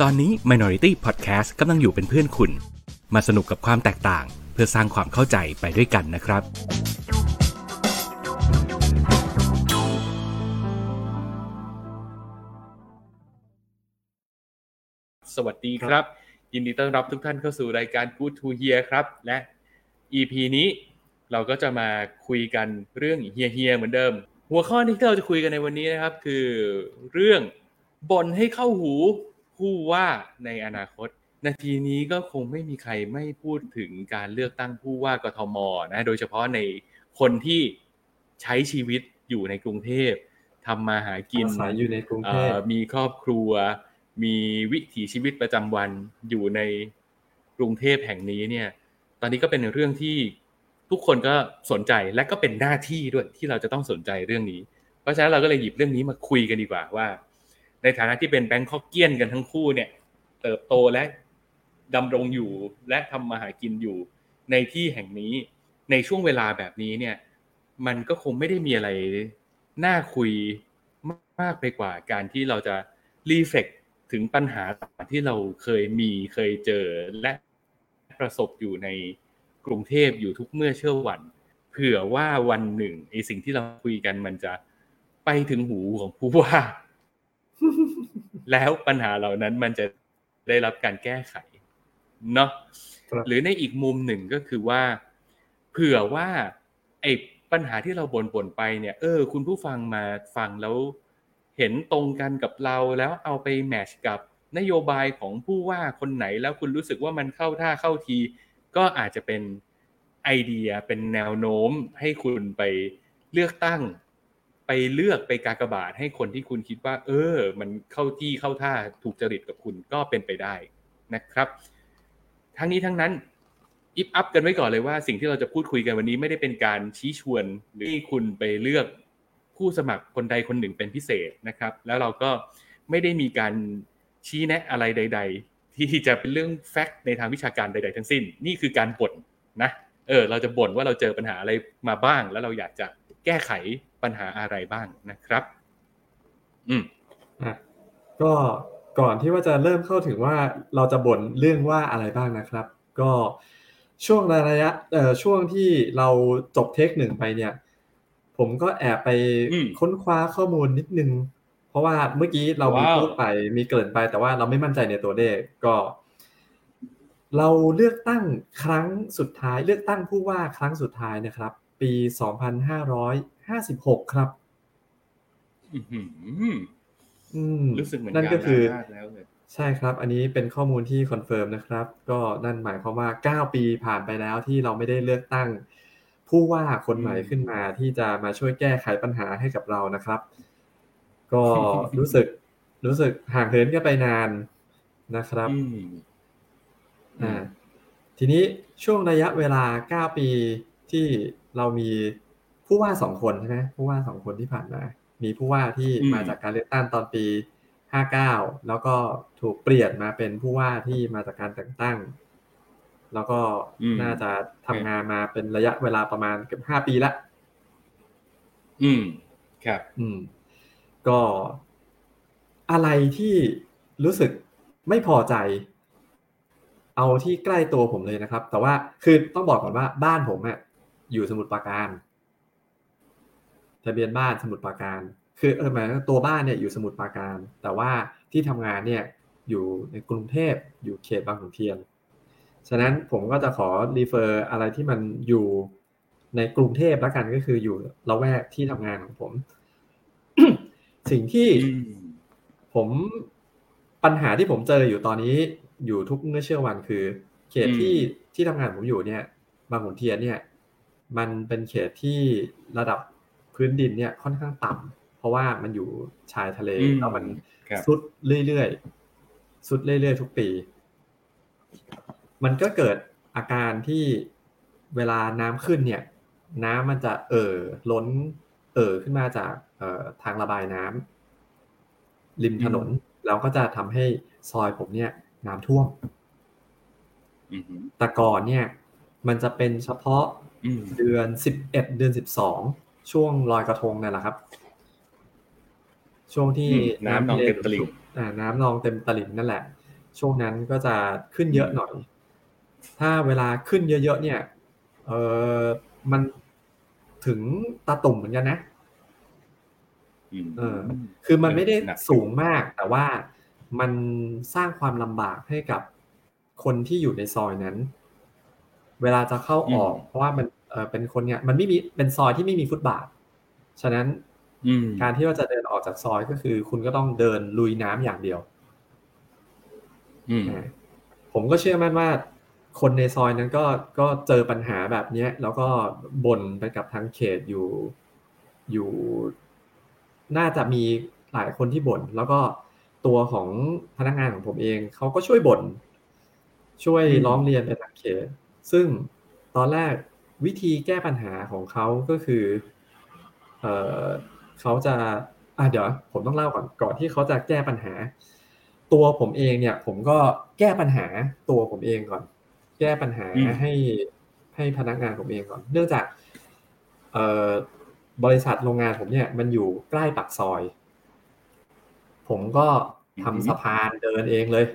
ตอนนี้ Minority Podcast กำลังอยู่เป็นเพื่อนคุณ มาสนุกกับความแตกต่าง เพื่อสร้างความเข้าใจไปด้วยกันนะครับ สวัสดีครับ ยินดีต้อนรับทุกท่านเข้าสู่รายการ Good to Hear ครับ และ EP นี้เราก็จะมาคุยกันเรื่องเฮียเฮียเหมือนเดิม หัวข้อที่เราจะคุยกันในวันนี้นะครับ คือเรื่องบ่นให้เข้าหูผู้ว่าในอนาคต นาทีนี้ก็คงไม่มีใครไม่พูดถึงการเลือกตั้งผู้ว่ากทมนะโดยเฉพาะในคนที่ใช้ชีวิตอยู่ในกรุงเทพทำมาหากินอาศัยอยู่ในกรุงเทพอ่อมีครอบครัว มีวิถีชีวิตประจำวันอยู่ในกรุงเทพแห่งนี้เนี่ย ตอนนี้ก็เป็นเรื่องที่ ทุกคนก็สนใจและก็เป็นหน้าที่ด้วยที่เราจะต้องสนใจเรื่องนี้ เพราะฉะนั้นเราก็เลยหยิบเรื่องนี้มาคุยกันดีกว่าว่า ในฐานะที่เป็นแบงค์คอกเกี้ยนกันทั้งคู่เนี่ย เติบโตและดำรงอยู่และทำมาหากินอยู่ในที่แห่งนี้ ในช่วงเวลาแบบนี้เนี่ย มันก็คงไม่ได้มีอะไรน่าคุยมากไปกว่าการที่เราจะรีเฟกถึงปัญหาที่เราเคยมีเคยเจอและประสบอยู่ใน กรุงเทพอยู่ทุกเมื่อเชื่อวัน เผื่อว่าวันหนึ่งไอสิ่งที่เราคุยกันมันจะไปถึงหูของผู้ว่า แล้วปัญหาเหล่านั้นมันจะได้รับการแก้ไขเนาะครับหรือในอีกมุมหนึ่งก็คือว่า เผื่อว่าไอ้ปัญหาที่เราบ่นๆไปเนี่ย เออ คุณผู้ฟังมาฟังแล้วเห็นตรงกันกับเราแล้วเอาไปแมทช์กับนโยบายของผู้ว่าคนไหนแล้วคุณรู้สึกว่ามันเข้าท่าเข้าที ก็อาจจะเป็นไอเดียเป็นแนวโน้มให้คุณไปเลือกตั้ง ไปเลือกไปกากบาทให้คนที่คุณคิดว่า เออ มันเข้าที่เข้าท่าถูกจริตกับคุณก็เป็นไปได้นะครับ ทั้งนี้ทั้งนั้นอิฟอัพกันไว้ก่อนเลยว่าสิ่งที่เราจะพูดคุยกันวันนี้ไม่ได้เป็นการชี้ชวนหรือให้คุณไปเลือกผู้สมัครคนใดคนหนึ่งเป็นพิเศษนะครับ แล้วเราก็ไม่ได้มีการชี้แนะอะไรใด ๆ ที่จะเป็นเรื่องแฟกต์ในทางวิชาการใด ๆ ทั้งสิ้น นี่คือการบ่นนะเออเราจะบ่นว่าเราเจอปัญหาอะไรมาบ้าง แล้วเราอยากจะแก้ไขปัญหาอะไรบ้างนะครับ อืมอะก็ก่อนที่ว่าจะเริ่มเข้าถึงว่าเราจะบ่นเรื่องว่าอะไรบ้างนะครับ ก็ช่วงระยะเอ่อช่วงที่เราจบเทคหนึ่งไปเนี่ย ผมก็แอบไปอืมค้นคว้าข้อมูลนิดนึง เพราะว่าเมื่อกี้เรามีว้าวพูดไปมีเกริ่นไปแต่ว่าเราไม่มั่นใจในตัวเลขก็ เราเลือกตั้งครั้งสุดท้าย เลือกตั้งผู้ว่าครั้งสุดท้ายนะครับ ปี2556ครับอื้อหืออืมรู้สึกเหมือนนั่นก็คือยาวนานมากแล้วเลยใช่ครับ อันนี้เป็นข้อมูลที่ confirm นะครับ ก็นั่นหมายความว่า 9 ปีผ่านไปแล้วที่เราไม่ได้เลือกตั้ง ผู้ว่าคนใหม่ขึ้นมาที่จะมาช่วยแก้ไขปัญหาให้กับเรานะครับ ก็รู้สึกรู้สึกห่างเหินกันไปนานนะครับอืมอ่าทีนี้ช่วงระยะเวลา 9 ปีที่เรามีผู้ว่าสองคนใช่ไหมผู้ว่าสองคนที่ผ่านมา มีผู้ว่าที่อืมมาจากการเลือกตั้งตอนปี 59 แล้วก็ถูกเปลี่ยนมาเป็นผู้ว่าที่มาจากการแต่งตั้ง แล้วก็น่าจะทำงานมาเป็นระยะเวลาประมาณเกือบ5ปีละ อืม ครับ อืม ก็อะไรที่รู้สึกไม่พอใจ เอาที่ใกล้ตัวผมเลยนะครับ แต่ว่าคือต้องบอกก่อนว่าบ้านผมอะอยู่สมุทรปราการทะเบียนบ้านสมุทรปราการ คือเออหมายถึงตัวบ้านเนี่ยอยู่สมุทรปราการ แต่ว่าที่ทำงานเนี่ยอยู่ในกรุงเทพอยู่เขตบางขุนเทียน ฉะนั้นผมก็จะขอรีเฟอร์อะไรที่มันอยู่ในกรุงเทพแล้วกันก็คืออยู่ละแวกที่ทำงานของผม สิ่งที่อืมผมปัญหาที่ผมเจออยู่ตอนนี้อยู่ทุกเมื่อเชื่อวันคือ เขตที่ที่ทำงานผมอยู่เนี่ย บางขุนเทียนเนี่ย มันเป็นเขตที่ระดับพื้นดินเนี่ยค่อนข้างต่ำเพราะว่ามันอยู่ชายทะเลอืมแล้วมันครับสุดเรื่อยๆสุดเรื่อยๆทุกปี มันก็เกิดอาการที่เวลาน้ำขึ้นเนี่ย น้ำมันจะเอ่อล้น เอ่อขึ้นมาจากเอ่อทางระบายน้ำริมถนนแล้วก็จะทำให้ซอยผมเนี่ย น้ำท่วมอืมแต่ก่อนเนี่ย มันจะเป็นเฉพาะอืมเดือนสิบเอ็ดเดือนสิบสองช่วงลอยกระทงเนี่ยแหละครับ ช่วงที่อืมน้ำนองเต็มตลิ่งอ่าน้ำนองเต็มตลิ่งนั่นแหละ ช่วงนั้นก็จะขึ้นเยอะหน่อย ถ้าเวลาขึ้นเยอะๆเนี่ย เออมัน ถึงตาตุ่มเหมือนกันนะอืมเออ คือมันไม่ได้หนักสูงมาก แต่ว่ามันสร้างความลำบากให้กับคนที่อยู่ในซอยนั้น เวลาจะเข้าออก เพราะว่ามันเออเป็นคนเนี่ย มันไม่มีเป็นซอยที่ไม่มีฟุตบาท ฉะนั้นอืมการที่ว่าจะเดินออกจากซอยก็คือ คุณก็ต้องเดินลุยน้ำอย่างเดียวอืมอ่าผมก็เชื่อมั่นว่า คนในซอยนั้นก็ก็เจอปัญหาแบบเนี้ยแล้วก็บ่นไปกับทางเขตอยู่อยู่ น่าจะมีหลายคนที่บ่นแล้วก็ตัวของพนักงานของผมเองเขาก็ช่วยบ่นช่วยร้องเรียนไปทางเขต ซึ่งตอนแรกวิธีแก้ปัญหาของเขาก็คือเออเขาจะอะเดี๋ยวผมต้องเล่าก่อนก่อนที่เขาจะแก้ปัญหา ตัวผมเองเนี่ย ผมก็แก้ปัญหาตัวผมเองก่อน แก้ปัญหาอืมให้ให้พนักงานผมเองก่อน เนื่องจากเอ่อบริษัทโรงงานผมเนี่ย มันอยู่ใกล้ปากซอย ผมก็ทำสะพานเดินเองเลย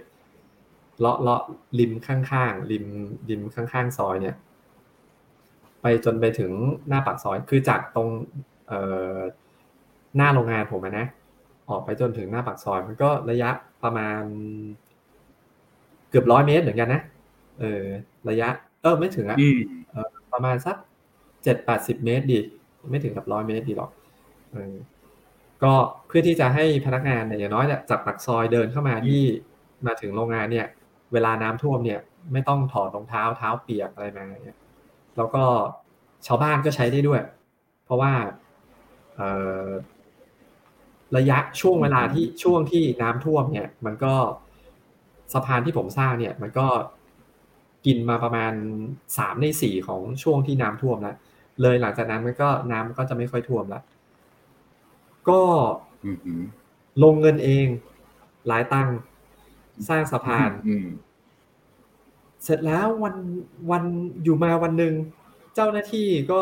เลาะเลาะริมข้างๆริมริมข้างๆซอยเนี่ย ไปจนไปถึงหน้าปากซอย คือจากตรงเอ่อหน้าโรงงานผมอะนะ ออกไปจนถึงหน้าปากซอย มันก็ระยะประมาณ เกือบร้อยเมตรเหมือนกันนะ เออระยะ เออไม่ถึงอะอืมประมาณสักเจ็ดแปดสิบเมตรดี ไม่ถึงกับร้อยเมตรดีหรอกเออก็เพื่อที่จะให้พนักงานเนี่ยอย่างน้อยเนี่ยจากปากซอยเดินเข้ามาที่มาถึงโรงงานเนี่ย เวลาน้ำท่วมเนี่ย ไม่ต้องถอดรองเท้าเท้าเปียกอะไรมาเนี่ยแล้วก็ชาวบ้านก็ใช้ได้ด้วย เพราะว่าเอ่อระยะช่วงเวลาที่ช่วงที่น้ำท่วมเนี่ย มันก็สะพานที่ผมสร้างเนี่ย มันก็ กินมาประมาณสามในสี่ของช่วงที่น้ำท่วมแล้วเลยหลังจากนั้นมันก็น้ำก็จะไม่ค่อยท่วมแล้วก็อืมอืมลงเงินเอง หลายตังค์สร้างสะพานอืมเสร็จแล้ววันวันอยู่มาวันหนึ่งเจ้าหน้าที่ก็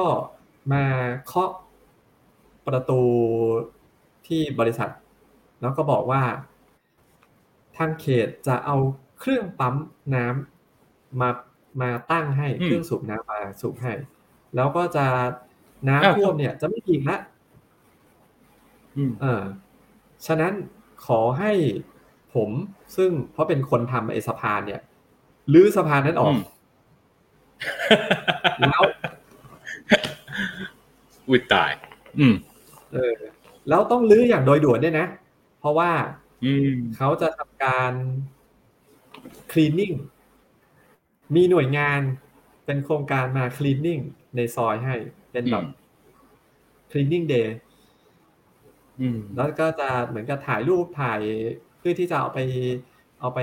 มาเคาะประตูที่บริษัท แล้วก็บอกว่า ทางเขตจะเอาเครื่องปั๊มน้ำ มามาตั้งให้อืมเครื่องสูบน้ำมาสูบให้ แล้วก็จะอ้าวน้ำท่วมเนี่ย จะไม่มีอีกละอืมเออฉะนั้นขอให้ผมซึ่งเพราะเป็นคนทำไอ้สะพานเนี่ยรื้อสะพานนั้นออกอืมแล้วอุ้ยตาย อืม เออ แล้วต้องรื้ออย่างโดยด่วนด้วยนะ เพราะว่าอืมเขาจะทำการ cleaning มีหน่วยงานเป็นโครงการมา cleaning ในซอยให้ เป็นแบบอืม cleaning day อืมแล้วก็จะเหมือนกับถ่ายรูปถ่ายเพื่อที่จะเอาไปเอาไป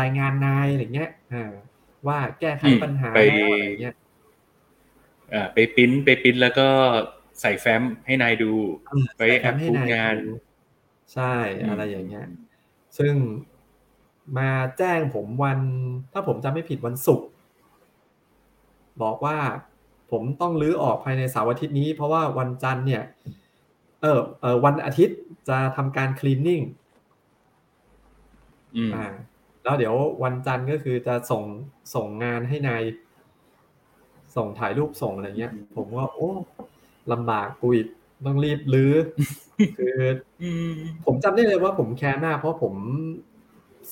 รายงานนายอะไรเงี้ยอ่าว่าแก้ไขอืมปัญหาไปแล้วอะไรเงี้ยอ่าไปปริ้นไปปริ้นแล้วก็ใส่แฟ้มให้นายดู ไปใส่แอปทำให้พูดนายงานดูใช่อะไรอย่างเงี้ย ซึ่ง มาแจ้งผมวัน ถ้าผมจำไม่ผิดวันศุกร์บอกว่าผมต้องรื้อออกภายในเสาร์อาทิตย์นี้ เพราะว่าวันจันทร์เนี่ยเออเออวันอาทิตย์จะทำการ cleaning อืมอ่าแล้วเดี๋ยววันจันทร์ก็คือจะส่งส่งงานให้นายส่งถ่ายรูปส่งอะไรเงี้ย ผมก็โอ้ลำบากกูอีกต้องรีบรื้อคืออืมผมจำได้เลยว่าผมแค้นมากเพราะผม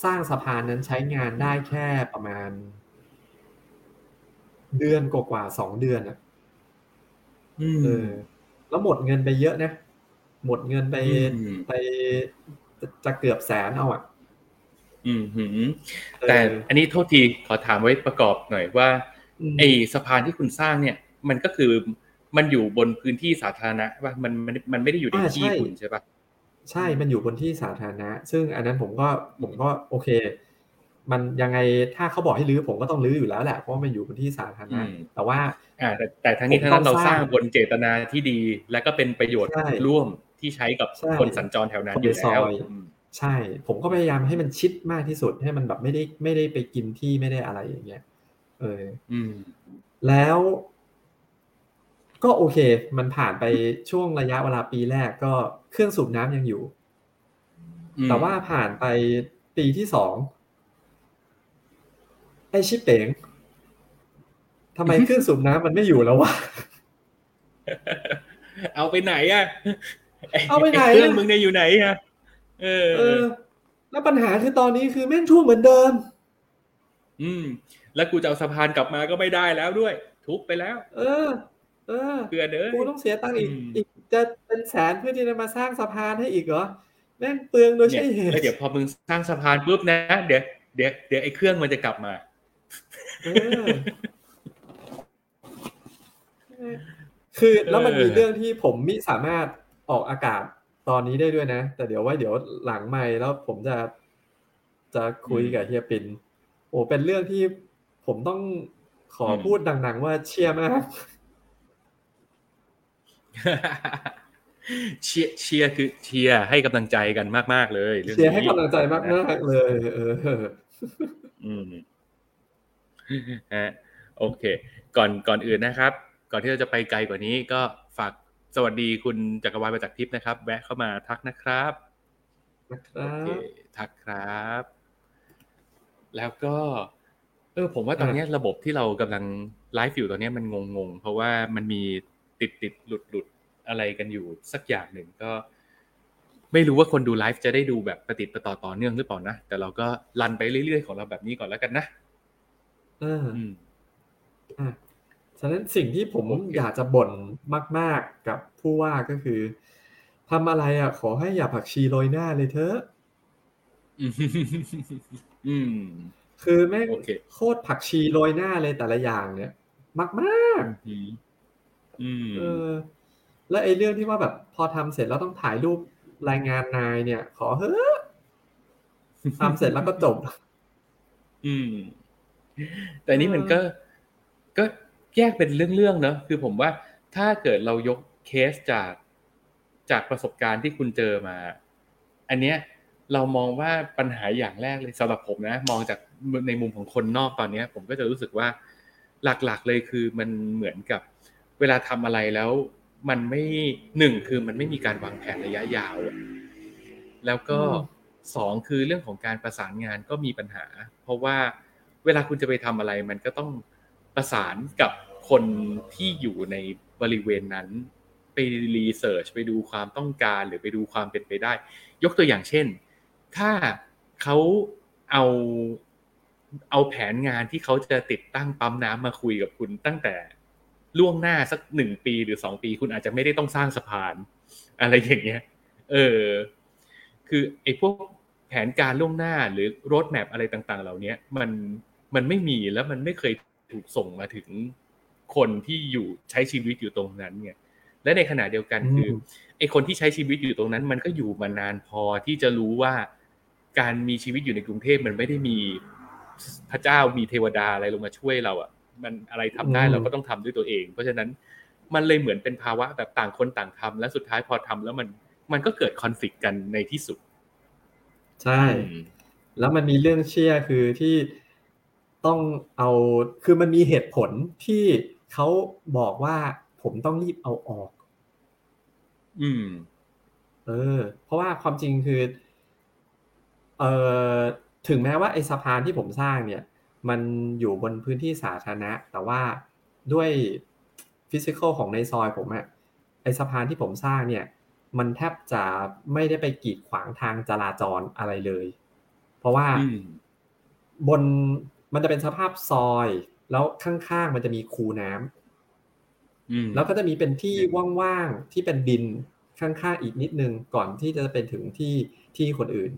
สร้างสะพานนั้นใช้งานได้แค่ประมาณ เดือนกว่าๆสองเดือนอะอืมเออ แล้วหมดเงินไปเยอะนะ หมดเงินไปอืมไปจะจะเกือบแสนเอาอะ อืมหืมเออแต่อันนี้โทษทีขอถามไว้ประกอบหน่อยว่ามไอสะพานที่คุณสร้างเนี่ย มันก็คือมันอยู่บนพื้นที่สาธารณะว่ามันมันมันไม่ได้อยู่ในอ่าที่ใช่คุณใช่ปะ ใช่มันอยู่บนที่สาธารณะ ซึ่งอันนั้นผมก็ผมก็โอเค มันยังไงถ้าเขาบอกให้รื้อผมก็ต้องรื้ออยู่แล้วแหละเพราะว่ามันอยู่บนที่สาธารณะแต่ว่าอ่าแต่แต่ทั้งนี้ผมทั้งนั้นต้เราองสร้างสร้างบนเจตนาที่ดี และก็เป็นประโยชน์ใช่ร่วมที่ใช้กับใช่คนสัญจรแถวนั้นคนอในยู่ซแล้วอยอืมใช่ ผมก็พยายามให้มันชิดมากที่สุดให้มันแบบไม่ได้ไม่ได้ไปกินที่ไม่ได้อะไรอย่างเงี้ย เออ อืม แล้ว ก็โอเค มันผ่านไปช่วงระยะเวลาปีแรกก็เครื่องสูบน้ำยังอยู่อืมแต่ว่าผ่านไปปีที่สองไอชิปเป๋งทำไมเครื่องสูบน้ำมันไม่อยู่แล้ววะ เอาไปไหนอะเอาไปไหนอะเครื่องมึงเนี่ยอยู่ไหนอะเออเออ แล้วปัญหาคือตอนนี้คือแม่งท่วมเหมือนเดิม อืม แล้วกูจะเอาสะพานกลับมาก็ไม่ได้แล้วด้วย ทุบไปแล้ว เออ เออเพื่อนเอ้ยกูต้องเสียตังค์อีกอืมอีกจะเป็นแสนเพื่อที่จะมาสร้างสะพานให้อีกเหรอแม่งเปลืองโดยเนี่ยใช่เหตุแล้วเดี๋ยวพอมึงสร้างสะพานปุ๊บนะเดี๋ยวเดี๋ยวเดี๋ยวไอ้เครื่องมันจะกลับมาเออคือแล้วมันมีเออเรื่องที่ผมมิสามารถออกอากาศตอนนี้ได้ด้วยนะ แต่เดี๋ยวไว้เดี๋ยวหลังไม่แล้วผมจะจะคุยกับเฮียปิน โอ้เป็นเรื่องที่ผมต้องขอพูดดัง ๆ ว่าเชียร์มาก เชียร์เชียร์คือเชียร์ให้กำลังใจกันมาก ๆ เลยรื่องเชียร์ให้นี้กำลังใจมากๆเลยเอออืมฮะโอเค ก่อนก่อนอื่นนะครับ ก่อนที่เราจะไปไกลกว่านี้ก็ฝากสวัสดีคุณจักรวาลประจักษ์ทิพย์นะครับ แวะเข้ามาทักนะครับนะคโอรัเคบทักครับ แล้วก็ เออ ผมว่าตอนเนี้ยระบบที่เรากำลังไลฟ์อยู่ตอนเนี้ยมันงงๆ เพราะว่ามันมี ติดติดหลุดหลุดอะไรกันอยู่สักอย่างหนึ่งก็ ไม่รู้ว่าคนดูไลฟ์จะได้ดูแบบประติดประต่อต่อเนื่องหรือเปล่านะ แต่เราก็รันไปเรื่อยๆของเราแบบนี้ก่อนแล้วกันนะเอออืมอะฉะนั้นสิ่งที่ผมโอเคอยากจะบ่นมาก ๆกับผู้ว่าก็คือทำอะไรอะ ขอให้อย่าผักชีโรยหน้าเลยเถอะอืมอืมคือแม่งโอเคโคตรผักชีโรยหน้าเลยแต่ละอย่างเนี่ย มากอืมอืมๆ เออ แล้วไอ้เรื่องที่ว่าแบบพอทำเสร็จแล้วต้องถ่ายรูปรายงานนายเนี่ย ขอเฮ้อะทำเสร็จแล้วก็จบ อืม แต่นี่มันก็ ก็แยกเป็นเรื่องๆเนอะคือผมว่าถ้าเกิดเรายกเคสจากจากประสบการณ์ที่คุณเจอมา อันเนี้ยเรามองว่าปัญหาอย่างแรกเลยสำหรับผมนะ มองจากในมุมของคนนอกตอนเนี้ยผมก็จะรู้สึกว่าหลักๆเลยคือมันเหมือนกับ เวลาทำอะไรแล้วมันไม่หนึ่งคือมันไม่มีการวางแผนระยะยาวอะแล้วก็อืมสองคือเรื่องของการประสานงานก็มีปัญหา เพราะว่าเวลาคุณจะไปทำอะไร มันก็ต้องประสานกับคนที่อยู่ในบริเวณนั้น ไปรีเสิร์ชไปดูความต้องการหรือไปดูความเป็นไปได้ ยกตัวอย่างเช่น ถ้าเขาเอาเอาแผนงานที่เขาจะติดตั้งปั๊มน้ำมาคุยกับคุณตั้งแต่ ล่วงหน้าสักหนึ่งปีหรือสองปี คุณอาจจะไม่ได้ต้องสร้างสะพาน อะไรอย่างเงี้ย เออ คือไอ้พวกแผนการล่วงหน้าหรือรถแมพอะไรต่าง ๆ เหล่านี้มันมันไม่มีแล้วมันไม่เคยถูกส่งมาถึงคนที่อยู่ใช้ชีวิตอยู่ตรงนั้นไงและในขณะเดียวกันคืออืมไอ้คนที่ใช้ชีวิตอยู่ตรงนั้น มันก็อยู่มานานพอที่จะรู้ว่าการมีชีวิตอยู่ในกรุงเทพมันไม่ได้มีพระเจ้ามีเทวดาอะไรลงมาช่วยเราอะ มันอะไรทำได้อืมเราก็ต้องทำด้วยตัวเอง เพราะฉะนั้นมันเลยเหมือนเป็นภาวะแบบต่างคนต่างทำและสุดท้ายพอทำแล้วมันมันก็เกิดคอนฟ lict กันในที่สุด ใช่อืมแล้วมันมีเรื่องเชื่อคือที่ต้องเอาคือมันมีเหตุผลที่เขาบอกว่าผมต้องรีบเอาออก อืม เออ เพราะว่าความจริงคือ เอ่อถึงแม้ว่าไอ้สะพานที่ผมสร้างเนี่ย มันอยู่บนพื้นที่สาธารณะ แต่ว่าด้วยฟิสิกอลของในซอยผมอะไอ้สะพานที่ผมสร้างเนี่ย มันแทบจะไม่ได้ไปกีดขวางทางจราจรอะไรเลย เพราะว่าอืมบนมันจะเป็นสภาพซอย แล้วข้างๆมันจะมีคูน้ำอืมแล้วก็จะมีเป็นที่ว่างๆที่เป็นดินข้างๆอีกนิดนึงก่อนที่จะเป็นถึงที่ที่คนอื่น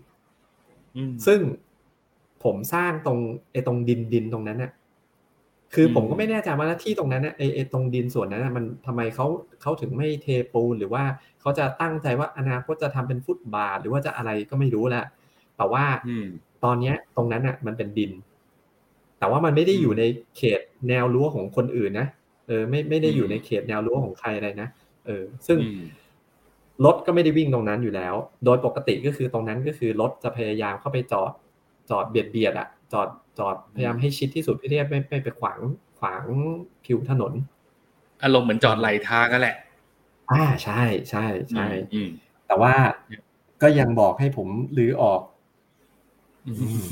อืมซึ่ง ผมสร้างตรงไอ้ตรงดินดินตรงนั้นน่ะ คือผมก็ไม่แน่ใจว่าหน้าที่ตรงนั้นน่ะไอ้ไอ้ตรงดินส่วนนั้นน่ะมันทำไมเขาเขาถึงไม่เทปูนหรือว่าเขาจะตั้งใจว่าอนาคตจะทำเป็นฟุตบาทหรือว่าจะอะไรก็ไม่รู้แหละแต่ว่าอืมตอนเนี้ย ตรงนั้นน่ะ มันเป็นดิน แต่ว่ามันไม่ได้อยู่ในเขตแนวรั้วของคนอื่นนะเออไม่ไม่ได้อยู่ในเขตแนวรั้วของใครอะไรนะเออ ซึ่งอืมรถก็ไม่ได้วิ่งตรงนั้นอยู่แล้ว โดยปกติก็คือตรงนั้นก็คือรถจะพยายามเข้าไปจอด จอดเบียดเบียดอะจอดจอดพยายามให้ชิดที่สุดเพื่อที่จะไม่ไม่ไปขวางขวางผิวถนน อารมณ์เหมือนจอดไหลทางนั่นแหละ อ่าใช่ใช่ใช่อืมแต่ว่าก็ยังบอกให้ผมรื้อออกอืม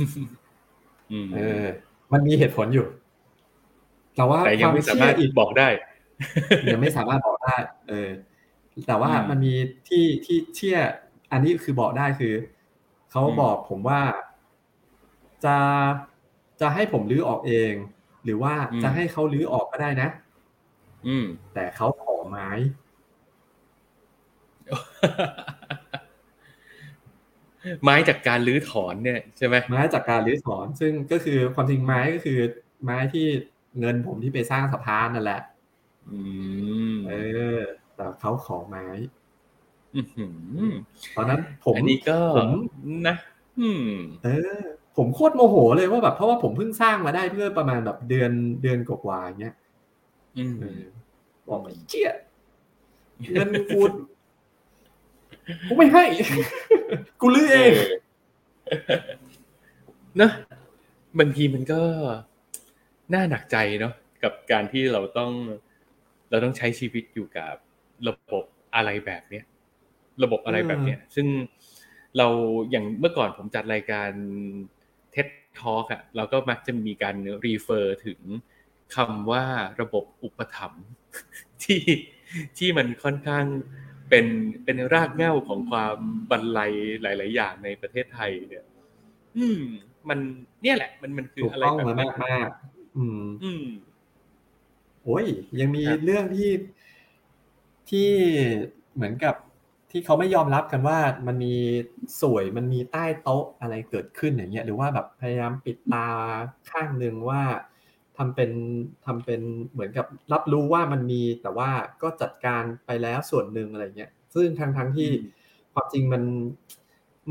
อืมเออ มันมีเหตุผลอยู่ แต่ว่าแต่ยังไม่สามารถควเชื่ออีกบอกได้ยังไม่สามารถบอกได้ เออ แต่ว่าอืมมันมีที่ที่เชื่อ อันนี้คือบอกได้คือเขาอืมบอกผมว่า จะจะให้ผมรื้อออกเอง หรือว่าจะให้เขารื้อออกก็ได้นะ อืม แต่เขาขอไม้ ไม้จากการรื้อถอนเนี่ยใช่ไหมไม้จากการรื้อถอน ซึ่งก็คือความจริงไม้ก็คือ ไม้ที่เงินผมที่ไปสร้างสะพานนั่นแหละ อืม เออ แต่เขาขอไม้อื้อหือตอนนั้นผมอันนี้ก็ผมนะ อืม เออ ผมโคตรโมโหเลยว่าแบบเพราะว่าผมเพิ่งสร้างมาได้เพื่อประมาณแบบเดือนเดือนกว่าๆอย่างเงี้ยอืมเออบอกไอ้เจี๊ยเงินกูกูไม่ให้ กูลื้อเองเนอะบางทีมันก็น่าหนักใจเนาะกับการที่เราต้องเราต้องใช้ชีวิตอยู่กับระบบอะไรแบบเนี้ยระบบอะไรแบบเนี้ยซึ่งเราอย่างเมื่อก่อนผมจัดรายการ เท็ดทอ k อะเราก็มักจะมีการรีเฟอร์ถึงคำว่าระบบอุปถัมภ์ที่ที่มันค่อนข้างเป็นเป็นรากเหง้าของความบรรลัยหลาย ๆ อย่างในประเทศไทยเนี่ย อืม มันเนี่ยแหละ มันมันคือถูกอะไรต้องแบบมานั้มานกมากๆอืม อืมโอ้ยยังมีครับเรื่องที่ที่เหมือนกับ ที่เขาไม่ยอมรับกันว่ามันมีสวยมันมีใต้โต๊ะอะไรเกิดขึ้นอย่างเงี้ยหรือว่าแบบพยายามปิดตาข้างหนึ่งว่าทำเป็นทำเป็นเหมือนกับรับรู้ว่ามันมีแต่ว่าก็จัดการไปแล้วส่วนหนึ่งอะไรเงี้ยซึ่งทั้งทั้งที่อืมความจริงมัน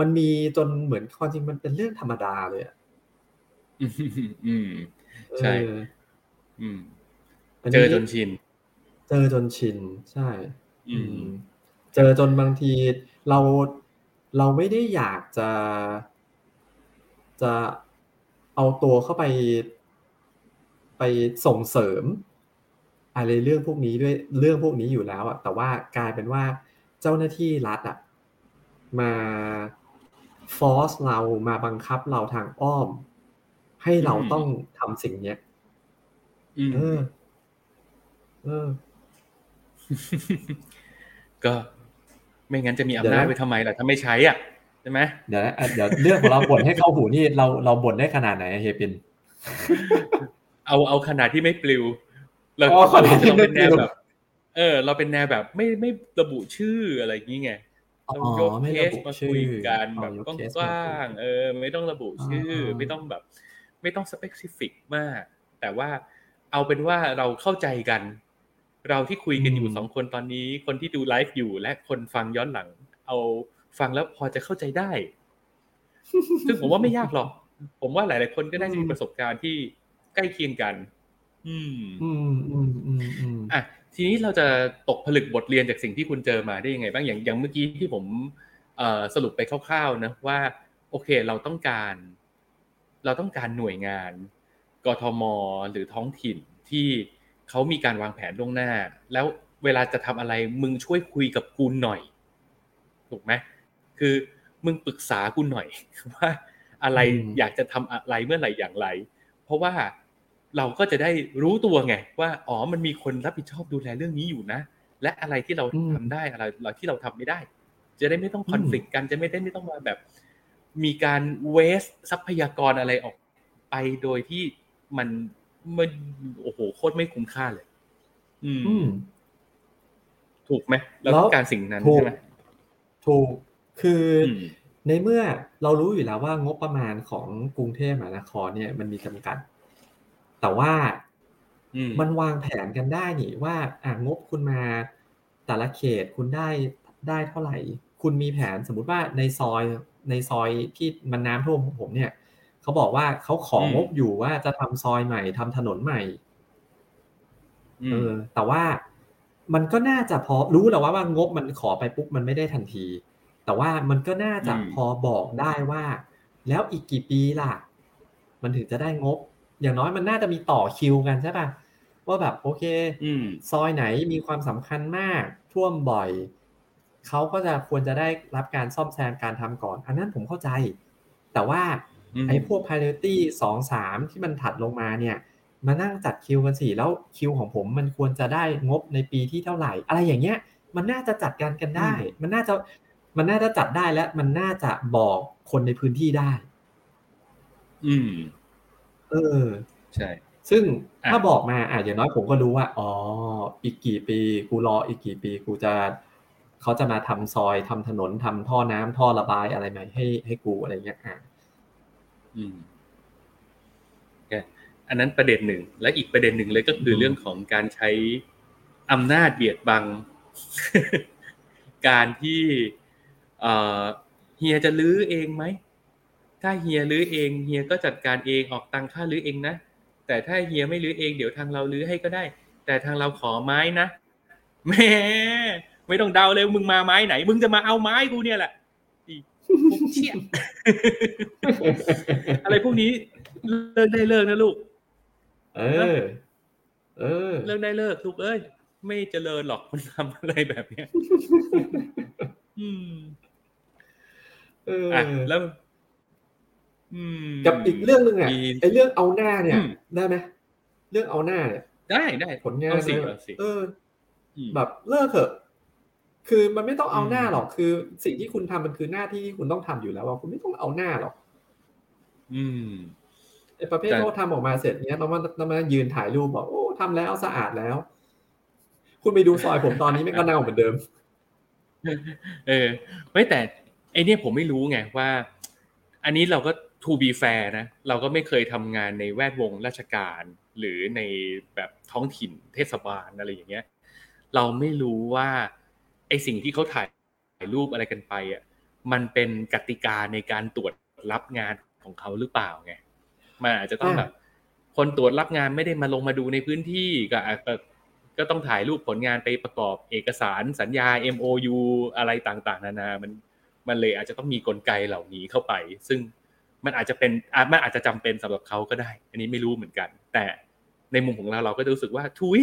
มันมีจนเหมือนความจริงมันเป็นเรื่องธรรมดาเลยอะอืมอืมใช่เอออืมอันเจนี้อจนชิน เจอจนชิน ใช่ อืม เจอจนบางทีเราเราไม่ได้อยากจะ จะเอาตัวเข้าไป ไปส่งเสริม อะไรเรื่องพวกนี้ด้วยเรื่องพวกนี้อยู่แล้วอะแต่ว่ากลายเป็นว่าเจ้าหน้าที่รัฐอะมาฟอสเรามาบังคับเราทางอ้อม ให้เราอืมต้องทำสิ่งเนี้ยอืมเออ เออ ก็ ไม่งั้นจะมีเดี๋อำยวนาจนะไปทำไมล่ะถ้าไม่ใช้อะใช่ไหมเดี๋ยวนะอะเดี๋ยวเรื่องของเราบ่นให้เข้าหูนี่เราเราบ่นได้ขนาดไหนอะเฮยปิน เอาเอาขนาดที่ไม่ปลิวเราอ๋อขนาดที่เราไม่เป็นแนวปลิวแบบ เออ เราเป็นแนวแบบไม่ไม่ระบุชื่ออะไรอย่างงี้ไงอ๋อเรายกไม่เคระสบุมาชื่อคุยกันอ๋อแบบยกกเคสมาคุยว้างๆเออ ไม่ต้องระบุชื่อออไม่ต้องแบบ ไม่ต้องสเปซิฟิกมาก แต่ว่าเอาเป็นว่าเราเข้าใจกัน เราที่คุยกันอยู่สองคนตอนนี้ คนที่ดูไลฟ์อยู่และคนฟังย้อนหลัง เอาฟังแล้วพอจะเข้าใจได้ ซึ่งผมว่าไม่ยากหรอก ผมว่าหลาย ๆ คนก็น่าจะมีประสบการณ์ที่ใกล้เคียงกัน อืม อืมอืมอืมอืมอะทีนี้เราจะตกผลึกบทเรียนจากสิ่งที่คุณเจอมาได้ยังไง บ้างอย่างอย่างเมื่อกี้ที่ผมเอ่อสรุปไปคร่าวๆนะว่า โอเคเราต้องการ เราต้องการหน่วยงาน กทมหรือท้องถิ่นที่ เขามีการวางแผนล่วงหน้า แล้วเวลาจะทำอะไรมึงช่วยคุยกับกูหน่อย ถูกไหมคือมึงปรึกษากูหน่อยว่าอะไรอืมอยากจะทำอะไรเมื่อไหร่อย่างไร เพราะว่าเราก็จะได้รู้ตัวไง ว่าอ๋อมันมีคนรับผิดชอบดูแลเรื่องนี้อยู่นะ และอะไรที่เราอืมทำได้อะไรเราที่เราทำไม่ได้ จะได้ไม่ต้องคอนฟ lict กันจะไม่ได้ไม่ต้องมาแบบ มีการเวสทรัพยากรอะไรออกไปโดยที่มัน มันโอ้โหโคตรไม่คุ้มค่าเลย อืมอืมถูกไหมเราแล้วต้องการสิ่งนั้นถูกใช่ไหมถูกคือออืมในเมื่อเรารู้อยู่แล้วว่างบประมาณของกรุงเทพมหานครเนี่ย มันมีจำกัด แต่ว่าอืมมันวางแผนกันได้นี่ว่าอ่างบคุณมาแต่ละเขตคุณได้ได้เท่าไหร่ คุณมีแผนสมมุติว่าในซอยในซอยที่มันน้ำท่วมของผมเนี่ย เขาบอกว่าเขาของงบอยู่ว่าจะทำซอยใหม่ทำถนนใหม่อืเอมอแต่ว่ามันก็น่าจะพอรู้แหละว่าว่างบมันขอไปปุ๊บมันไม่ได้ทันที แต่ว่ามันก็น่าจะอืมพอบอกได้ว่า แล้วอีกกี่ปีล่ะ มันถึงจะได้งบ อย่างน้อยมันน่าจะมีต่อคิวกันใช่ป่ะว่าแบบโอเคอืมซอยไหนมีความสำคัญมาก ท่วมบ่อยเขาก็จะควรจะได้รับการซ่อมแซมการทำก่อน อันนั้นผมเข้าใจ แต่ว่าอืม ไอ้พวก priority สองสามที่มันถัดลงมาเนี่ย มานั่งจัดคิวกันสิแล้วคิวของผมมันควรจะได้งบในปีที่เท่าไหร่ อะไรอย่างเงี้ย มันน่าจะจัดการกันได้ มันน่าจะมันน่าจะจัดได้และมันน่าจะบอกคนในพื้นที่ได้ อืม เออ ใช่ ซึ่งอะถ้าบอกมาอะอย่างน้อยผมก็รู้ว่า อ๋อ อีกกี่ปี กูรออีกกี่ปี กูจะเขาจะมาทำซอยทำถนนทำท่อน้ำท่อระบายอะไรใหม่ให้ให้กูอะไรเงี้ยอะ อืมโอเคอันนั้นประเด็นหนึ่ง และอีกประเด็นหนึ่งเลยก็คือเรื่องของการใช้อำนาจเบียดบัง การที่เอ่อเฮียจะลื้อเองไหม ถ้าเฮียลื้อเองเฮียก็จัดการเองออกตังค่าลื้อเองนะ แต่ถ้าเฮียไม่ลื้อเองเดี๋ยวทางเราลื้อให้ก็ได้ แต่ทางเราขอไม้นะแหมไม่ต้องเดาเลยมึงมาไม้ไหน มึงจะมาเอาไม้กูเนี่ยแหละ อีพวกเชี่ยอะไรพวกนี้เลิกได้เลิกนะลูก เออ เออ เลิกได้เลิกลูกเอ้ย ไม่เจริญหรอกมันทำอะไรแบบเนี้ยอืมเอออะแล้วอืมกับอีกเรื่องหนึ่งอะมีไอ้เรื่องเอาหน้าเนี่ยอืมได้ไหมเรื่องเอาหน้าเนี่ย ได้ได้ผลงานเอาสินะเอาสิเอออืมแบบเลิกเถอะ คือมันไม่ต้องเอาอืมหน้าหรอกคือ สิ่งที่คุณทำมันคือหน้าที่ที่คุณต้องทำอยู่แล้วว่าคุณไม่ต้องเอาหน้าหรอก อืมไอ้ประเภทแต่เขาทำออกมาเสร็จเนี้ยต้องมาต้องมายืนถ่ายรูปบอกโอ้ทำแล้วสะอาดแล้ว คุณไปดูซอยผมตอนนี้ไม่ก็เน่าเหมือนเดิม เออไม่แต่ไอเนี่ยผมไม่รู้ไงว่า อันนี้เราก็ to be fair นะ เราก็ไม่เคยทำงานในแวดวงราชการหรือในแบบท้องถิ่นเทศบาลอะไรอย่างเงี้ย เราไม่รู้ว่า ไอสิ่งที่เขาถ่ายถ่ายรูปอะไรกันไปอะมันเป็นกติกาในการตรวจรับงานของเขาหรือเปล่าไงมันอาจจะต้องอ่าแบบ คนตรวจรับงานไม่ได้มาลงมาดูในพื้นที่ก็อาจจะก็ต้องถ่ายรูปผลงานไปประกอบเอกสารสัญญา MOU อะไรต่างๆ นานา มันมันเลยอาจจะต้องมีกลไกเหล่านี้เข้าไป ซึ่งมันอาจจะเป็นอามันอาจจะจำเป็นสำหรับเขาก็ได้ อันนี้ไม่รู้เหมือนกัน แต่ในมุมของเราเราก็จะรู้สึกว่าทุย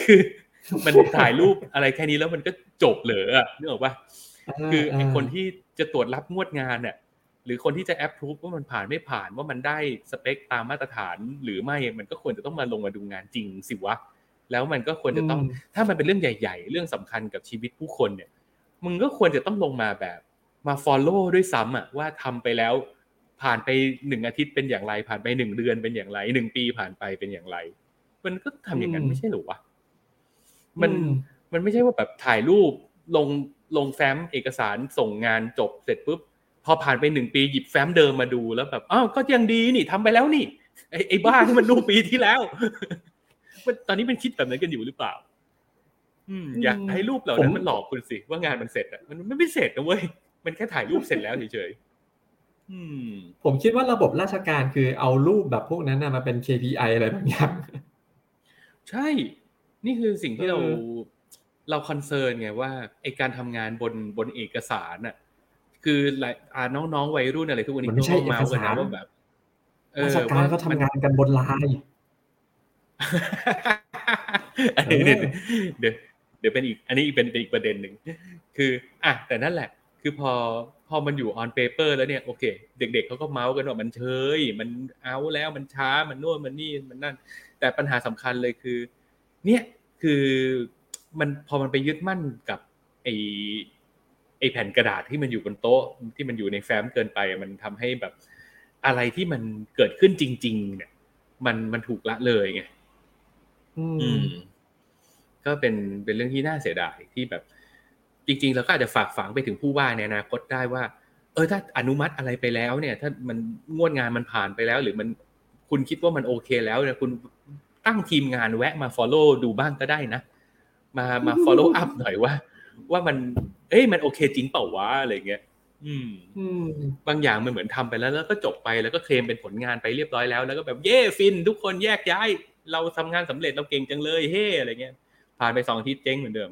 คือ มันถ่ายรูปอะไรแค่นี้แล้วมันก็จบเหรออะนึกออกปะคือไอคนที่จะตรวจรับงวดงานเนี่ยหรือคนที่จะแอปพรูฟว่ามันผ่านไม่ผ่านว่ามันได้สเปคตามมาตรฐานหรือไม่มันก็ควรจะต้องมาลงมาดูงานจริงสิวะแล้วมันก็ควรจะต้องอืมถ้ามันเป็นเรื่องใหญ่ ๆ เรื่องสำคัญกับชีวิตผู้คนเนี่ยมึงก็ควรจะต้องลงมาแบบมา follow ด้วยซ้ำอะว่าทำไปแล้ว ผ่านไปหนึ่งอาทิตย์เป็นอย่างไร ผ่านไปหนึ่งเดือนเป็นอย่างไรหนึ่งปีผ่านไปเป็นอย่างไร มันก็ทำอย่างนั้นไม่ใช่หรอวะ มันอืมมันไม่ใช่ว่าแบบถ่ายรูปลงลงแฟ้มเอกสารส่งงานจบเสร็จปุ๊บพอผ่านไปหนึ่งปีหยิบแฟ้มเดิมมาดูแล้วแบบอ้าวก็ยังดีนี่ทำไปแล้วนี่ไอ้ไอ้บ้าที่มันรูปปีที่แล้วมันตอนนี้มันคิดแบบนั้นกันอยู่หรือเปล่า อืม อยากให้รูปเหล่านั้นผมมันหลอกคุณสิว่างานมันเสร็จอะมันมันไม่เสร็จนะเว้ยมันแค่ถ่ายรูปเสร็จแล้วเฉยๆอืมผมคิดว่าระบบราชการคือเอารูปแบบพวกนั้นนะมาเป็น KPI อะไรบางอย่าง ใช่ นี่คือสิ่งที่เราเออเรา concern ไงว่าไอการทำงานบนบนเอกสารน่ะ คือหลายอ่าน้องๆวัยรุ่นอะไรทุกวันนี้มันไม่ใช่ก็เม้าท์กันเอกสารนะว่าแบบเออราชการก็ทำงานกันบนไลน์อันนี้เออเดี๋ยวเดี๋ยวเป็นอีก อันนี้เป็นเป็นอีกประเด็นหนึ่งคือ อะแต่นั่นแหละ คือพอพอมันอยู่ออนเปเปอร์แล้วเนี่ยโอเค เด็ก ๆเขาก็เมาส์กันว่ามันเชยมันเอาแล้วมันช้ามันนู่นมันนี่มันนั่น แต่ปัญหาสำคัญเลยคือ เนี่ย คือมันพอมันไปยึดมั่นกับไอไอแผ่นกระดาษที่มันอยู่บนโต๊ะที่มันอยู่ในแฟ้มเกินไป มันทำให้แบบอะไรที่มันเกิดขึ้นจริง ๆ เนี่ย มันมันถูกละเลยไงอือืมมก็เป็นเป็นเรื่องที่น่าเสียดายที่แบบ จริง ๆ เราก็อาจจะฝากฝังไปถึงผู้ว่าในอนาคตได้ว่า เออถ้าอนุมัติอะไรไปแล้วเนี่ย ถ้ามันงวดงานมันผ่านไปแล้ว หรือมันคุณคิดว่ามันโอเคแล้วเนี่ยคุณ ตั้งทีมงานแวะมา follow ดูบ้างก็ได้นะ มามา follow up หน่อยว่า ว่ามัน เอ้ยมันโอเคจริงเปล่าวะอะไรเงี้ยอืมอืมบางอย่างมันเหมือนทำไปแล้วแล้วก็จบไปแล้วก็เคลมเป็นผลงานไปเรียบร้อยแล้ว แล้วก็แบบเย่ฟิน ทุกคนแยกย้าย เราทำงานสำเร็จเราเก่งจังเลยเฮ่อะไรเงี้ย ผ่านไปสองอาทิตย์เจ๊งเหมือนเดิม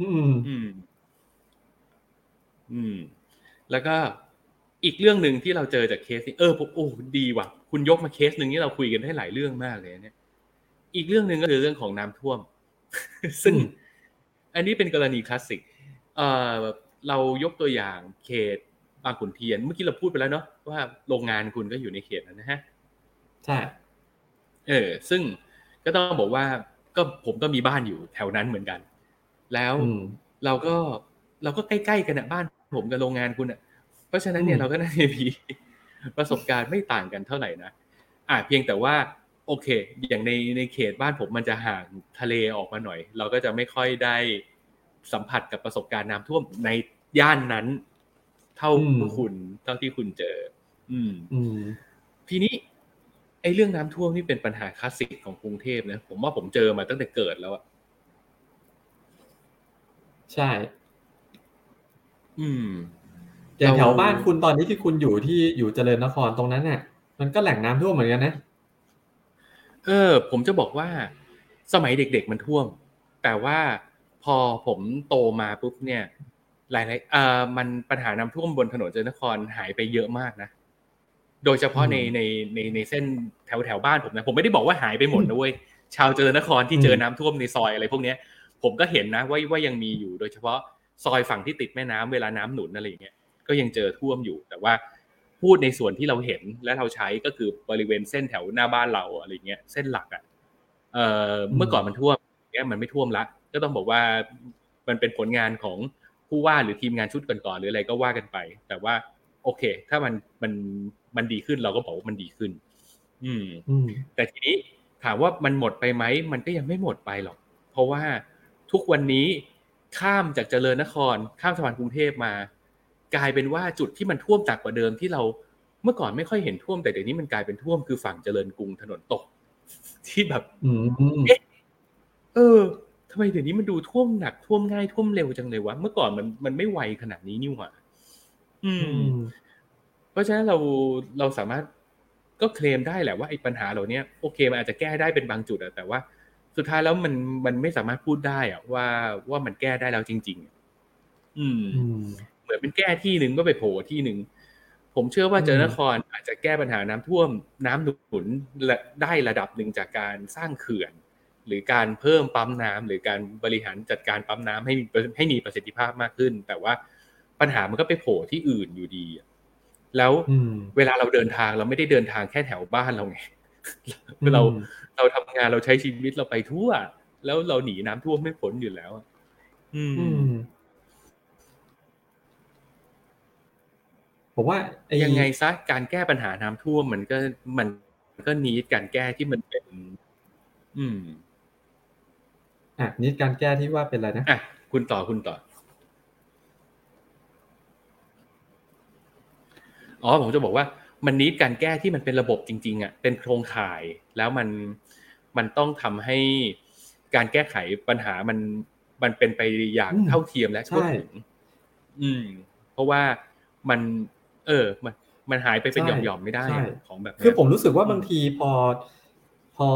อืม อืม อืม แล้วก็ อีกเรื่องหนึ่งที่เราเจอจากเคสนี้เออผมโอ้ดีว่ะ คุณยกมาเคสหนึ่งนี่เราคุยกันได้หลายเรื่องมากเลยเนี่ย อีกเรื่องหนึ่งก็คือเรื่องของน้ำท่วม ซึ่ง อันนี้เป็นกรณีคลาสสิกเอ่อเรายกตัวอย่างเขตบางขุนเทียน เมื่อกี้เราพูดไปแล้วเนาะว่าโรงงานคุณก็อยู่ในเขตนั้นนะฮะใช่เออ ซึ่งก็ต้องบอกว่าก็ผมก็มีบ้านอยู่แถวนั้นเหมือนกัน แล้วอืมเราก็เราก็ใกล้ๆกันนะบ้าน ผมกับโรงงานคุณอะ เพราะฉะนั้นเนี่ยอืมเราก็น่าจะมีประสบการณ์ไม่ต่างกันเท่าไหร่นะอ่าเพียงแต่ว่าโอเค อย่างในในเขตบ้านผมมันจะห่างทะเลออกมาหน่อย เราก็จะไม่ค่อยได้สัมผัสกับประสบการณ์น้ำท่วมในย่านนั้น เท่าอืมคุณเท่าที่คุณเจอ อืม อืม ทีนี้ไอ้เรื่องน้ำท่วมนี่เป็นปัญหาคลาสสิกของกรุงเทพนะผมว่าผมเจอมาตั้งแต่เกิดแล้วอะใช่ อืม อย่างเราแถวบ้านคุณตอนนี้ที่คุณอยู่ที่อยู่เจริญนครตรงนั้นเนี่ยมันก็แหล่งน้ำท่วมเหมือนกันนะ เออ ผมจะบอกว่า สมัยเด็ก ๆมันท่วม แต่ว่าพอผมโตมาปุ๊บเนี่ย หลายๆเอ่อมันปัญหาน้ำท่วมบนถนนเจริญนครหายไปเยอะมากนะโดยเฉพาะในในในในเส้นแถวแถวบ้านผมนะผมไม่ได้บอกว่าหายไปหมดนะเว้ยชาวเจริญนครที่เจอน้ำท่วมในซอยอะไรพวกเนี้ย ผมก็เห็นนะว่าว่ายังมีอยู่โดยเฉพาะซอยฝั่งที่ติดแม่น้ำเวลาน้ำหนุนอะไรอย่างเงี้ย ก็ยังเจอท่วมอยู่ แต่ว่าพูดในส่วนที่เราเห็นและเราใช้ก็คือบริเวณเส้นแถวหน้าบ้านเราอะไรเงี้ยเส้นหลักอะเอ่อเมื่อก่อนมันท่วมเนี้ยมันไม่ท่วมละ ก็ต้องบอกว่ามันเป็นผลงานของผู้ว่าหรือทีมงานชุดก่อนๆหรืออะไรก็ว่ากันไป แต่ว่า โอเค ถ้ามันมันมันดีขึ้นเราก็บอกว่ามันดีขึ้น อืมอืมแต่ทีนี้ถามว่ามันหมดไปไหมมันก็ยังไม่หมดไปหรอก เพราะว่าทุกวันนี้ข้ามจากเจริญนคร ข้ามสะพานกรุงเทพมา กลายเป็นว่าจุดที่มันท่วมจากกว่าเดิมที่เราเมื่อก่อนไม่ค่อยเห็นท่วมแต่เดี๋ยวนี้มันกลายเป็นท่วมคือฝั่งเจริญกรุงถนนตก ที่แบบอืมเออทำไมเดี๋ยวนี้มันดูท่วมหนักท่วมง่ายท่วมเร็วจังเลยวะเมื่อก่อนมันมันไม่ไวขนาดนี้นี่หว่าอือืมมเพราะฉะนั้นเราเราสามารถก็เคลมได้แหละว่าไอ้ปัญหาเหล่านี้โอเคมันอาจจะแก้ได้เป็นบางจุดอะแต่ว่า สุดท้ายแล้วมันมันไม่สามารถพูดได้อะว่าว่ามันแก้ได้แล้วจริง ๆ อืมอื มเหมือนเป็นแก้ที่หนึ่งก็ไปโผล่ที่หนึ่งผมเชื่อว่าอืมเจริญนครอาจจะแก้ปัญหาน้ำท่วมน้ำหนุนและได้ระดับหนึ่งจากการสร้างเขื่อน หรือการเพิ่มปั๊มน้ำหรือการบริหารจัดการปั๊มน้ำให้มีให้มีประสิทธิภาพมากขึ้น แต่ว่าปัญหามันก็ไปโผล่ที่อื่นอยู่ดีอะแล้วอืมเวลาเราเดินทางเราไม่ได้เดินทางแค่แถวบ้านเราไงเราเราทำงานเราใช้ชีวิตเราไปทั่ว แล้วเราหนีน้ำท่วมไม่พ้นอยู่แล้วอะอืม อืม ผมว่าอ้ยังไงซะการแก้ปัญหาน้ำท่วมมันก็มันก็นีดการแก้ที่มันเป็น อืมอะนี่การแก้ที่ว่าเป็นอะไรนะอะคุณต่อคุณต่ออ๋อผมจะบอกว่ามันนิดการแก้ที่มันเป็นระบบจริง ๆอะเป็นโครงข่ายแล้วมันมันต้องทำให้การแก้ไขปัญหามันมันเป็นไปอย่างอืมเท่าเทียมและทั่วใช่ถึงอืม เพราะว่ามัน เออ มันมันหายไปเป็นหใช่ย่อมๆไม่ได้ใช่ของแบบเนี้ยคือผมรู้สึกว่าอืมบางทีพอ พอ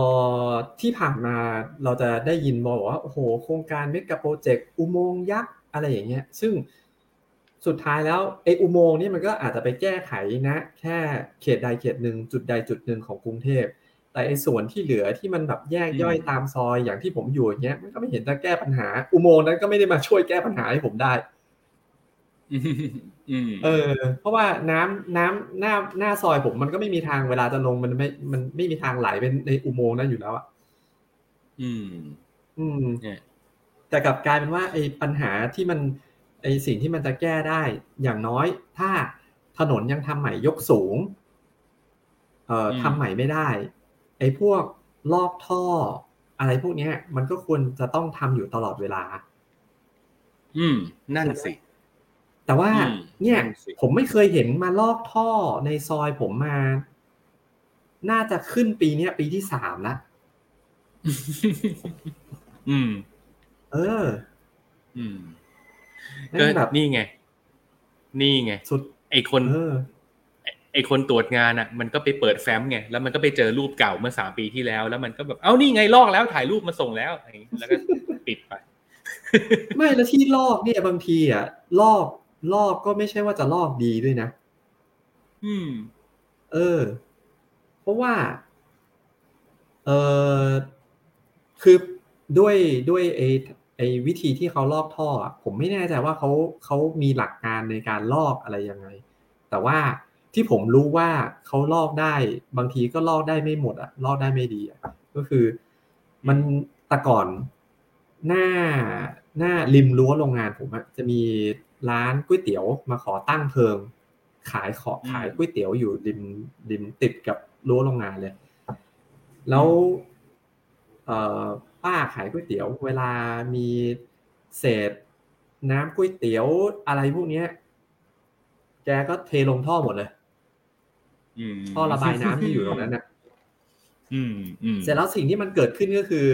ที่ผ่านมาเราจะได้ยินมาบอกว่าโอ้โหโครงการเมกะโปรเจกต์อุโมงค์ยักษ์อะไรอย่างเงี้ย ซึ่งสุดท้ายแล้วไอ้อุโมงค์นี่มันก็อาจจะไปแก้ไขนะ แค่เขตใดเขตหนึ่งจุดใดจุดหนึ่งของกรุงเทพแต่ไอ้ส่วนที่เหลือที่มันแบบแยกย่อยตามซอยอย่างที่ผมอยู่อย่างเงี้ยมันก็ไม่เห็นจะแก้ปัญหา อุโมงค์นั้นก็ไม่ได้มาช่วยแก้ปัญหาให้ผมได้อืมอืม เออ เพราะว่าน้ำน้ำหน้าหน้าซอยผมมันก็ไม่มีทางเวลาจะลงมันไม่มันไม่มีทางไหลเป็นในอุโมงค์นั้นอยู่แล้วอะอืม อืมเนี่ยแต่กลับกลายเป็นว่าไอ้ปัญหาที่มันไอ้สิ่งที่มันจะแก้ได้ อย่างน้อย ถ้าถนนยังทำใหม่ยกสูง เอ่อทำใหม่ไม่ได้ ไอ้พวกลอกท่อ อะไรพวกเนี้ย มันก็ควรจะต้องทำอยู่ตลอดเวลา อืม นั่นสิ แต่ว่าอืมเนี่ยนั่นสิผมไม่เคยเห็นมาลอกท่อในซอยผมมา น่าจะขึ้นปีเนี้ยปีที่สามละอืม เออ อืมนั่ก็นแบบนี่ไง นี่ไง สุด ไอคนเออไอคนตรวจงานอะ มันก็ไปเปิดแฟ้มไง แล้วมันก็ไปเจอรูปเก่าเมื่อสามปีที่แล้ว แล้วมันก็แบบ เอ้า นี่ไงลอกแล้วถ่ายรูปมาส่งแล้วอะไรอย่างงี้แล้วก็ปิดไป ไม่ แล้วที่ลอกเนี่ยบางทีอะ ลอก ลอกก็ไม่ใช่ว่าจะลอกดีด้วยนะ อืม เออ เพราะว่า เออคือด้วยด้วยไอ้ไอ้วิธีที่เขาลอกท่ออะผมไม่แน่ใจว่าเขาเขามีหลักการในการลอกอะไรยังไง แต่ว่าที่ผมรู้ว่าเขาลอกได้ บางทีก็ลอกได้ไม่หมดอะลอกได้ไม่ดีอะก็คือมันแต่ก่อนหน้าหน้าริมรั้วโรงงานผมอะจะมี ร้านก๋วยเตี๋ยวมาขอตั้งเพิง ขายขออืมขายก๋วยเตี๋ยวอยู่ริมริมติดกับรั้วโรงงานเลย แล้วเอ่อป้าขายก๋วยเตี๋ยว เวลามีเศษ น้ำก๋วยเตี๋ยวอะไรพวกเนี้ยแกก็เทลงท่อหมดเลยอืมท่อระบายน้ำที่อยู่ตรงนั้นน่ะอืมอืมเสร็จแล้วสิ่งที่มันเกิดขึ้นก็คือ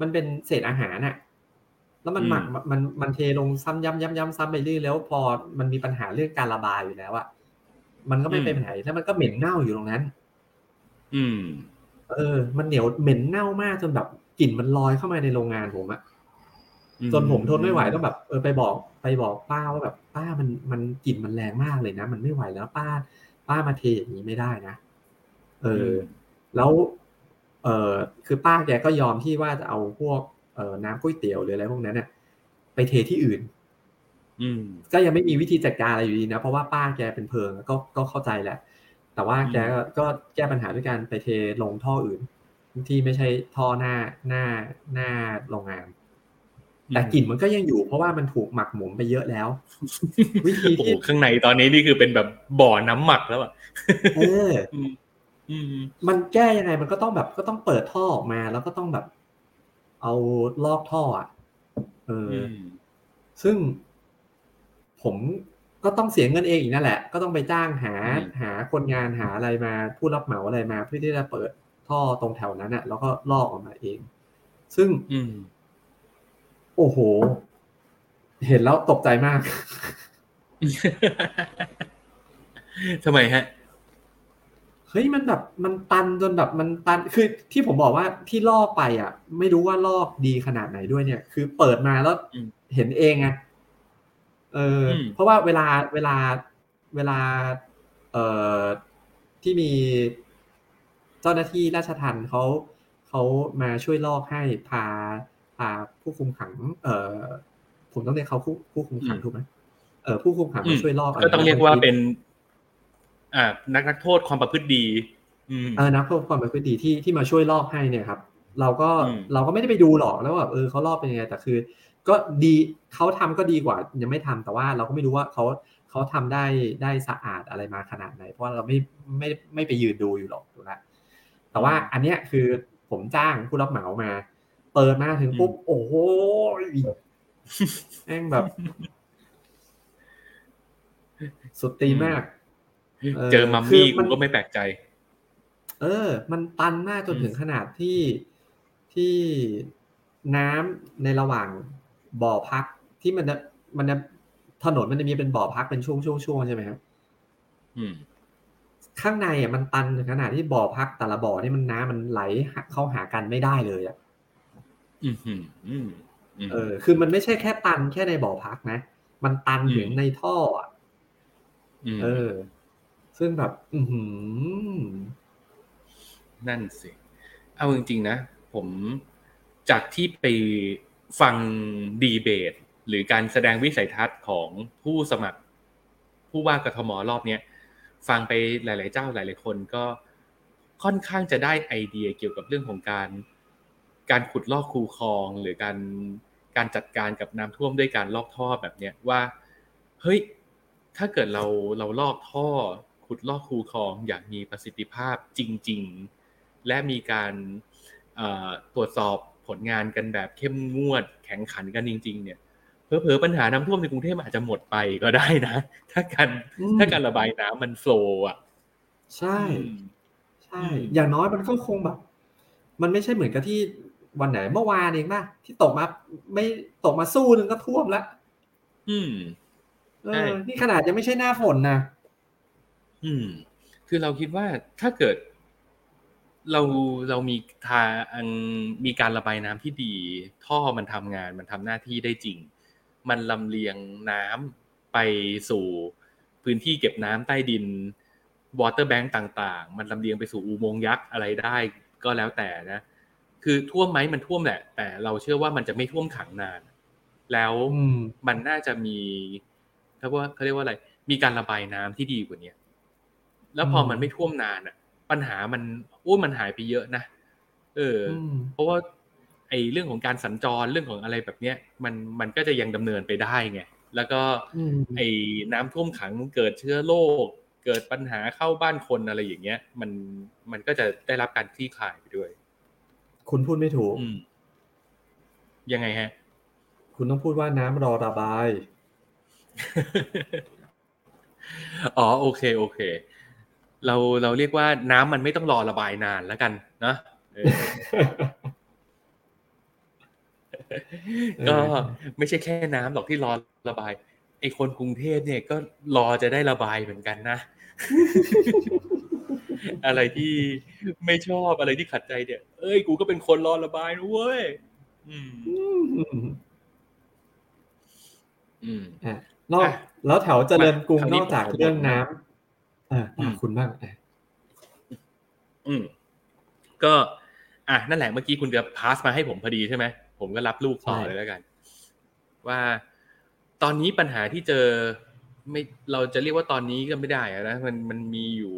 มันเป็นเศษอาหารน่ะ แล้วมันหมักอืมมันมันเทลงซ้ำย้ำย้ำย้ำซ้ำไปเรื่อยแล้วพอมันมีปัญหาเรื่องการระบายอยู่แล้วอะมันก็ไม่เป็นปัญหาแล้วมันก็เหม็นเน่าอยู่ตรงนั้น อืม เออ มันเหนียวเหม็นเน่ามากจนแบบกลิ่นมันลอยเข้ามาในโรงงานผมอะจนผมทนไม่ไหวต้องแบบ เออไปบอกไปบอกป้าว่าแบบ ป้ามันมันกลิ่นมันแรงมากเลยนะ มันไม่ไหวแล้วป้า ป้ามาเทอย่างนี้ไม่ได้นะเออ แล้ว เออคือป้าแกก็ยอมที่ว่าจะเอาพวกเออ น้ำก๋วยเตี๋ยวหรืออะไรพวกนั้นเนี่ยไปเทที่อื่นอืมก็ยังไม่มีวิธีจัดการอะไรอยู่ดีนะ เพราะว่าป้าแกเป็นเพลิงก็ก็เข้าใจแหละ แต่ว่าแกก็ก็แก้ปัญหาด้วยการไปเทลงท่ออื่น ที่ไม่ใช่ท่อหน้าหน้าหน้าโรงงาน แต่กลิ่นมันก็ยังอยู่ เพราะว่ามันถูกหมักหมมไปเยอะแล้ว วิธีโอ้โหที่ข้างในตอนนี้นี่คือเป็นแบบบ่อน้ำหมักแล้วอะเอออืมอืมมันแก้ยังไงมันก็ต้องแบบก็ต้องเปิดท่อออกมา แล้วก็ต้องแบบ เอาลอกท่ออะเอออือมซึ่งผมก็ต้องเสียเงินเองอีกนั่นแหละ ก็ต้องไปจ้างหาอืมหาคนงานหาอะไรมาผู้รับเหมาอะไรมาเพื่อที่จะเปิดท่อตรงแถวนั้นอะ แล้วก็ลอกออกมาเอง ซึ่งอืมโอ้โห เห็นแล้วตกใจมากทำไมฮะ เฮ้ยมันแบบมันตันจนแบบมันตันคือที่ผมบอกว่าที่ลอกไปอะ ไม่รู้ว่าลอกดีขนาดไหนด้วยเนี่ย คือเปิดมาแล้วอืมเห็นเองไงเอออมเพราะว่าเวลาเวลาเวลา เอ่อที่มีเจ้าหน้าที่ราชทัณฑ์เขาเขามาช่วยลอกให้พาพาผู้คุมขัง เอ่อผมต้องเรียกเขาผู้ผู้คุมขังถูกไหมเออผู้คุมขังมาช่วยลอกะไรก็ต้องเรียกว่าเป็น อ่านักนักโทษความประพฤติดีอืมเออนักโทษความประพฤติดีที่ที่มาช่วยลอกให้เนี่ยครับ เราก็อืมเราก็ไม่ได้ไปดูหรอกแล้วแบบเออเขาลอกเป็นยังไงแต่คือ ก็ดีเขาทำก็ดีกว่า ยังไม่ทำแต่ว่าเราก็ไม่รู้ว่าเขาเขาทำได้ได้สะอาดอะไรมาขนาดไหน เพราะว่าเราไม่ไม่ไม่ไปยืนดูอยู่หรอกถูกไหมแต่ว่าอันเนี้ยคือผมจ้างผู้รับเหมามา เปิดมาถึงปุ๊บโอ้โหแม่งแบบ สุดตีนมาก เจอมัมคืมี่มักูนก็ไม่แปลกใจ เออ มันตันมากจนถึงขนาดที่ที่น้ำในระหว่างบ่อพักที่มันจะมันจะถนนมันจะมีเป็นบ่อพักเป็นช่วงช่วงช่วงใช่ไหมครับอืมข้างในอะมันตันถึงขนาดที่บ่อพักแต่ละบ่อนี่มันน้ำมันไหลเข้าหากันไม่ได้เลยอะอืมอืมอืมอืมเออ คือมันไม่ใช่แค่ตันแค่ในบ่อพักนะ มันตันอืมถึงในท่ออะมเออ ซึ่งแบบ อืนั่นสิ เอาจริงๆนะ ผมจากที่ไปฟังดีเบต หรือการแสดงวิสัยทัศน์ของผู้สมัคร ผู้ว่ากทมรอบเนี้ยฟังไปหลาย ๆ เจ้าหลาย ๆ คนก็ค่อนข้างจะได้ไอเดียเกี่ยวกับเรื่องของการ การขุดลอกคูคลอง หรือการการจัดการกับน้ำท่วมด้วยการลอกท่อแบบเนี้ยว่า เฮ้ย ถ้าเกิดเราเราลอกท่อ ขุดลอกคูคลองอย่างมีประสิทธิภาพจริง ๆ และมีการเอ่อตรวจสอบผลงานกันแบบเข้มงวดแข่งขันกันจริง ๆ เนี่ยเผลอๆปัญหาน้ำท่วมในกรุงเทพอาจจะหมดไปก็ได้นะ ถ้าการอืมถ้าการระบายน้ำมันโฟลว์อะใช่อืมใช่อืมอย่างน้อยมันก็คงแบบ มันไม่ใช่เหมือนกับที่วันไหนเมื่อวานเองป่ะที่ตกมา ไม่ตกมาสู้หนึ่งก็ท่วมแล้วอืมเอใช่อนี่ขนาดยังไม่ใช่หน้าฝนนะ อืม คือเราคิดว่าถ้าเกิด เราเรามีทางมีการระบายน้ำที่ดี ท่อมันทำงาน มันทำหน้าที่ได้จริง มันลำเลียงน้ำไปสู่พื้นที่เก็บน้ำใต้ดินวอเตอร์แบงก์ต่างๆ มันลำเลียงไปสู่อุโมงค์ยักษ์อะไรได้ก็แล้วแต่นะ คือท่วมไหมมันท่วมแหละ แต่เราเชื่อว่ามันจะไม่ท่วมขังนาน แล้วอืมมันน่าจะมีเขาว่าเขาเรียกว่าอะไร มีการระบายน้ำที่ดีกว่าเนี้ย แล้วพอมันไม่ท่วมนานอะ ปัญหามันโอ้ยมันหายไปเยอะนะเอออมเพราะว่า ไอ้เรื่องของการสัญจรเรื่องของอะไรแบบเนี้ย มันมันก็จะยังดำเนินไปได้ไงแล้วก็อืมไอ้น้ำท่วมขังเกิดเชื้อโรคเกิดปัญหาเข้าบ้านคนอะไรอย่างเงี้ย มันมันก็จะได้รับการคลี่คลายไปด้วย คุณพูดไม่ถูกอืมยังไงฮะ คุณต้องพูดว่าน้ำรอระบาย อ๋อโอเค โอเค เราเราเรียกว่าน้ำมันไม่ต้องรอระบายนานแล้วกันนะเออก็ไม่ใช่แค่น้ำหรอกที่รอระบายไอ้คนกรุงเทพเนี่ยก็รอจะได้ระบายเหมือนกันนะ อะไรที่ไม่ชอบอะไรที่ขัดใจเนี่ย เอ้ยกูก็เป็นคนรอระบายนะเว้ยอืมอืมอืมอะนอกอะแล้วแถวเจริญกรุงคราวนนี้อกจากผมเรื่องน้ำ อ่าอืมคุณบ้างอะอืมก็ อะนั่นแหละเมื่อกี้คุณจะพาสมาให้ผมพอดีใช่ไหมผมก็รับลูกต่อเลยแล้วกัน ว่าตอนนี้ปัญหาที่เจอไม่เราจะเรียกว่าตอนนี้ก็ไม่ได้อะนะมันมันมีอยู่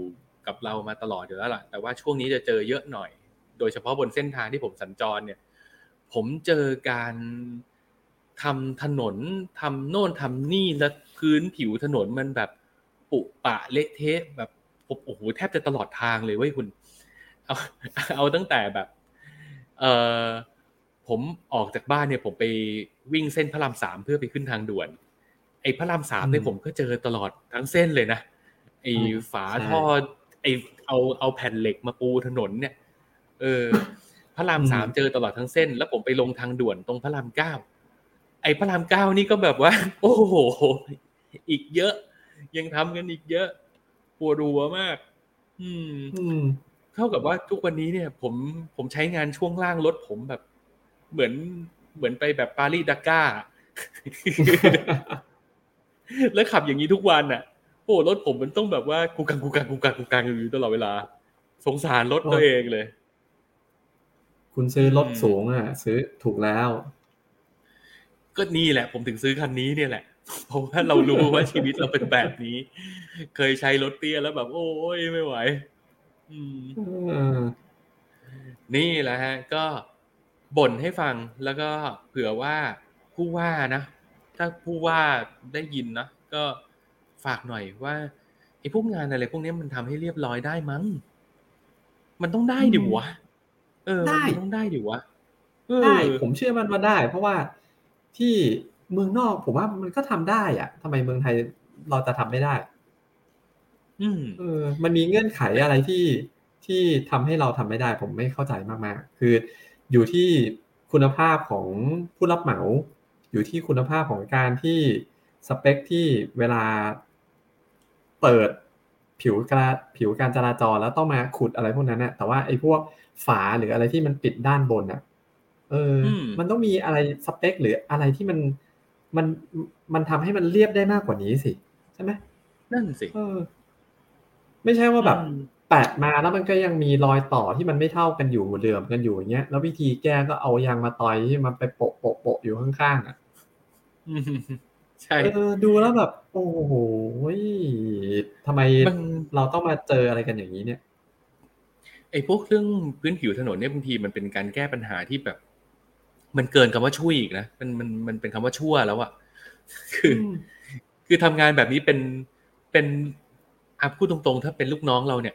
กับเรามาตลอดอยู่แล้วล่ะแต่ว่าช่วงนี้จะเจอเยอะหน่อย โดยเฉพาะบนเส้นทางที่ผมสัญจรเนี่ย ผมเจอการทำถนนทำโน่นทำนี่แล้วพื้นผิวถนนมันแบบ ปุปะเละเทะแบบโอ้โหแทบจะตลอดทางเลยเว้ยคุณ เอาเอาตั้งแต่แบบ เออผมออกจากบ้านเนี่ยผมไปวิ่งเส้นพระรามสามเพื่อไปขึ้นทางด่วน ไอ้พระรามสามเนี่ยผมก็เจอตลอดทั้งเส้นเลยนะไอ้ฝาท่อไอ้เอาเอาแผ่นเหล็กมาปูถนนเนี่ย เออ พระรามสามเจอตลอดทั้งเส้น แล้วผมไปลงทางด่วนตรงพระรามเก้าไอ้พระรามเก้านี่ก็แบบว่า โอ้โห อีกเยอะ ยังทำกันอีกเยอะ ปวดหัวมากอืมอืมเท่ากับว่าทุกวันนี้เนี่ย ผมผมใช้งานช่วงล่างรถผมแบบ เหมือนเหมือนไปแบบปารีสดาก้า แล้วขับอย่างนี้ทุกวันอะโอ้รถผมมันต้องแบบว่ากูกังกูกังกูกังกูกังอยู่ตลอดเวลา สงสารรถตัวเองเลย คุณซื้อรถอืมสูงอะ ซื้อถูกแล้ว ก็นี่แหละ ผมถึงซื้อคันนี้เนี่ยแหละ เพราะว่าเรารู้ว่าชีวิตเราเป็นแบบนี้ เคยใช้รถเตี้ยแล้วแบบ โอ้ยไม่ไหว อืมเออนี่แหละฮะ ก็บ่นให้ฟังแล้วก็เผื่อว่าผู้ว่านะถ้าผู้ว่าได้ยินนะก็ฝากหน่อยว่าไอ้พวกงานอะไรพวกนี้มันทำให้เรียบร้อยได้มั้ง มันต้องได้ดิวะ เออได้มันต้องได้ดิวะเออได้ผมเชื่อมันว่าได้ เพราะว่าที่ เมืองนอกผมว่ามันก็ทำได้อะทำไมเมืองไทยเราจะทำไม่ได้ อืมเออ มันมีเงื่อนไขอะไรที่ที่ทำให้เราทำไม่ได้ ผมไม่เข้าใจมากๆ คืออยู่ที่คุณภาพของผู้รับเหมา อยู่ที่คุณภาพของการที่สเปคที่เวลาเปิดผิวกระผิวการจราจรแล้วต้องมาขุดอะไรพวกนั้นนะแต่ว่าไอ้พวกฝาหรืออะไรที่มันปิดด้านบนอะ เอออมมันต้องมีอะไรสเปคหรืออะไรที่มัน มันมันทำให้มันเรียบได้มากกว่านี้สิใช่ไหมนั่นสิเออ ไม่ใช่ว่าแบบอืมแปะมาแล้วมันก็ยังมีรอยต่อที่มันไม่เท่ากันอยู่เหลื่อมกันอยู่อย่างเงี้ยแล้ววิธีแก้ก็เอายางมาต่อยที่มันไปโปะโปะโปะอยู่ข้างๆอะอืมใช่เออดูแล้วแบบ โอ้โหทำไมมันเราต้องมาเจออะไรกันอย่างนี้เนี่ยไอ้พวกเรื่องพื้นผิวถนนเนี่ยบางทีมันเป็นการแก้ปัญหาที่แบบ มันเกินคำว่าช่วยอีกนะมันมันมันเป็นคำว่าชั่วแล้วอะคืออมคือทำงานแบบนี้เป็นเป็นอาพูดตรงๆ ถ้าเป็นลูกน้องเราเนี่ย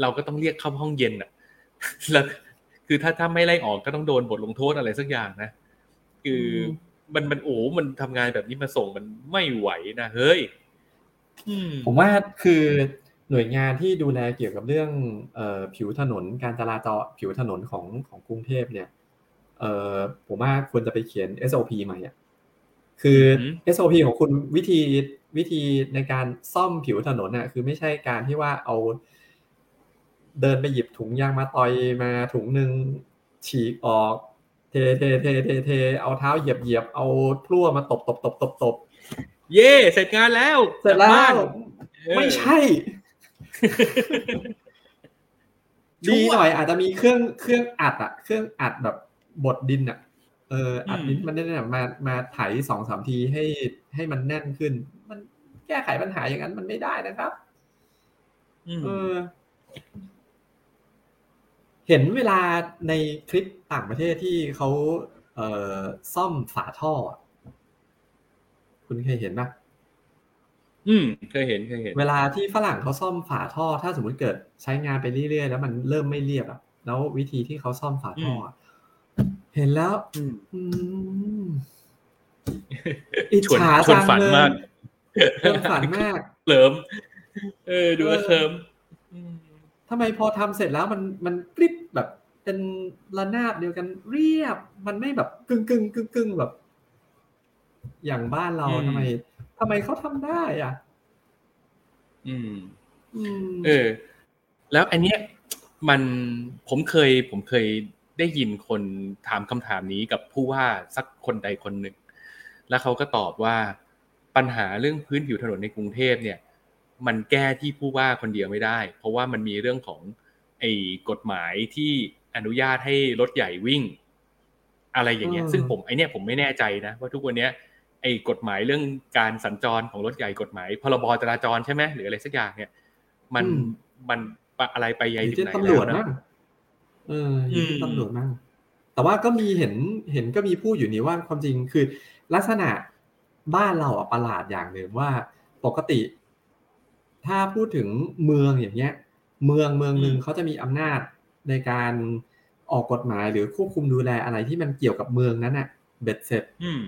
เราก็ต้องเรียกเข้าห้องเย็นอะแล้วคือถ้าถ้าไม่ไล่ออกก็ต้องโดนบทลงโทษอะไรสักอย่างนะคืออมมันมันโอ้มันทำงานแบบนี้มาส่งมันไม่ไหวนะเฮ้ยอืมผมว่าคือหน่วยงานที่ดูแลเกี่ยวกับเรื่องเอ่อผิวถนนการจราจรผิวถนนของของกรุงเทพเนี่ย เอ่อผมว่าควรจะไปเขียน SOP ใหม่อะคือออหือ SOP ของคุณวิธีวิธีในการซ่อมผิวถนนน่ะคือไม่ใช่การที่ว่าเอา เดินไปหยิบถุงยางมาตอยมาถุงหนึ่งฉีกออก เทเทเทเทเทเอาเท้าเหยียบเหยียบเอาพลั่วมาตบตบตบตบตบเย่เสร็จงานแล้ว เสร็จแล้วกลับบ้านเออไม่ใช่ ดีหน่อยอาจจะมีเครื่องเครื่องอัดอะเครื่องอัดแบบ บดดินอะเอออัดดินมันเนี่ยมามาไถสองสามทีให้ให้มันแน่นขึ้น มันแก้ไขปัญหาอย่างนั้นมันไม่ได้นะครับเออ เห็นเวลาในคลิปต่างประเทศที่เขาเอ่อซ่อมฝาท่อ คุณเคยเห็นปะอืมเคยเห็นเคยเห็น เวลาที่ฝรั่งเขาซ่อมฝาท่อ ถ้าสมมติเกิดใช้งานไปเรื่อยๆแล้วมันเริ่มไม่เรียบอะแล้ววิธีที่เขาซ่อมฝาท่ออะ เห็นแล้วอืมอืมอิจชวนฉาชวนจังฝันเลยมากชวนฝันมากเคลิมเออ ดูแล้วเคลิมอืมทำไมพอทำเสร็จแล้วมันมันกริบแบบเป็นระนาบเดียวกันเรียบ มันไม่แบบกึ่งกึ่งกึ่งกึ่งแบบ อย่างบ้านเราทำไมทำไมเขาทำได้อะ อืมอืมเออ แล้วอันเนี้ยมันผมเคยผมเคย ได้ยินคนถามคำถามนี้กับผู้ว่าสักคนใดคนหนึ่ง แล้วเขาก็ตอบว่าปัญหาเรื่องพื้นผิวถนนในกรุงเทพเนี่ย มันแก้ที่ผู้ว่าคนเดียวไม่ได้ เพราะว่ามันมีเรื่องของไอ้กฎหมายที่อนุญาตให้รถใหญ่วิ่ง อะไรอย่างเงี้ย ซึ่งผมไอเนี้ยผมไม่แน่ใจนะ ว่าทุกวันเนี้ยไอ้กฎหมายเรื่องการสัญจรของรถใหญ่กฎหมาย พรบจราจรใช่ไหมหรืออะไรสักอย่างเนี่ย มันมันอะไรไปอยัยยู่ถึงที่ไหนตำรวจแล้วมั่นะง เอออยู่ที่อืมตำรวจมั่งแต่ว่าก็มีเห็นเห็นก็มีพูดอยู่นี่ว่าความจริงคือ ลักษณะบ้านเราอะประหลาดอย่างหนึ่งว่าปกติ ถ้าพูดถึงเมืองอย่างเงี้ย เมืองเมืองหนึ่งเขาจะมีอำนาจในการออกกฎหมายหรือควบคุมดูแลอะไรที่มันเกี่ยวกับเมืองนั้นน่ะเบ็ดเสร็จอืม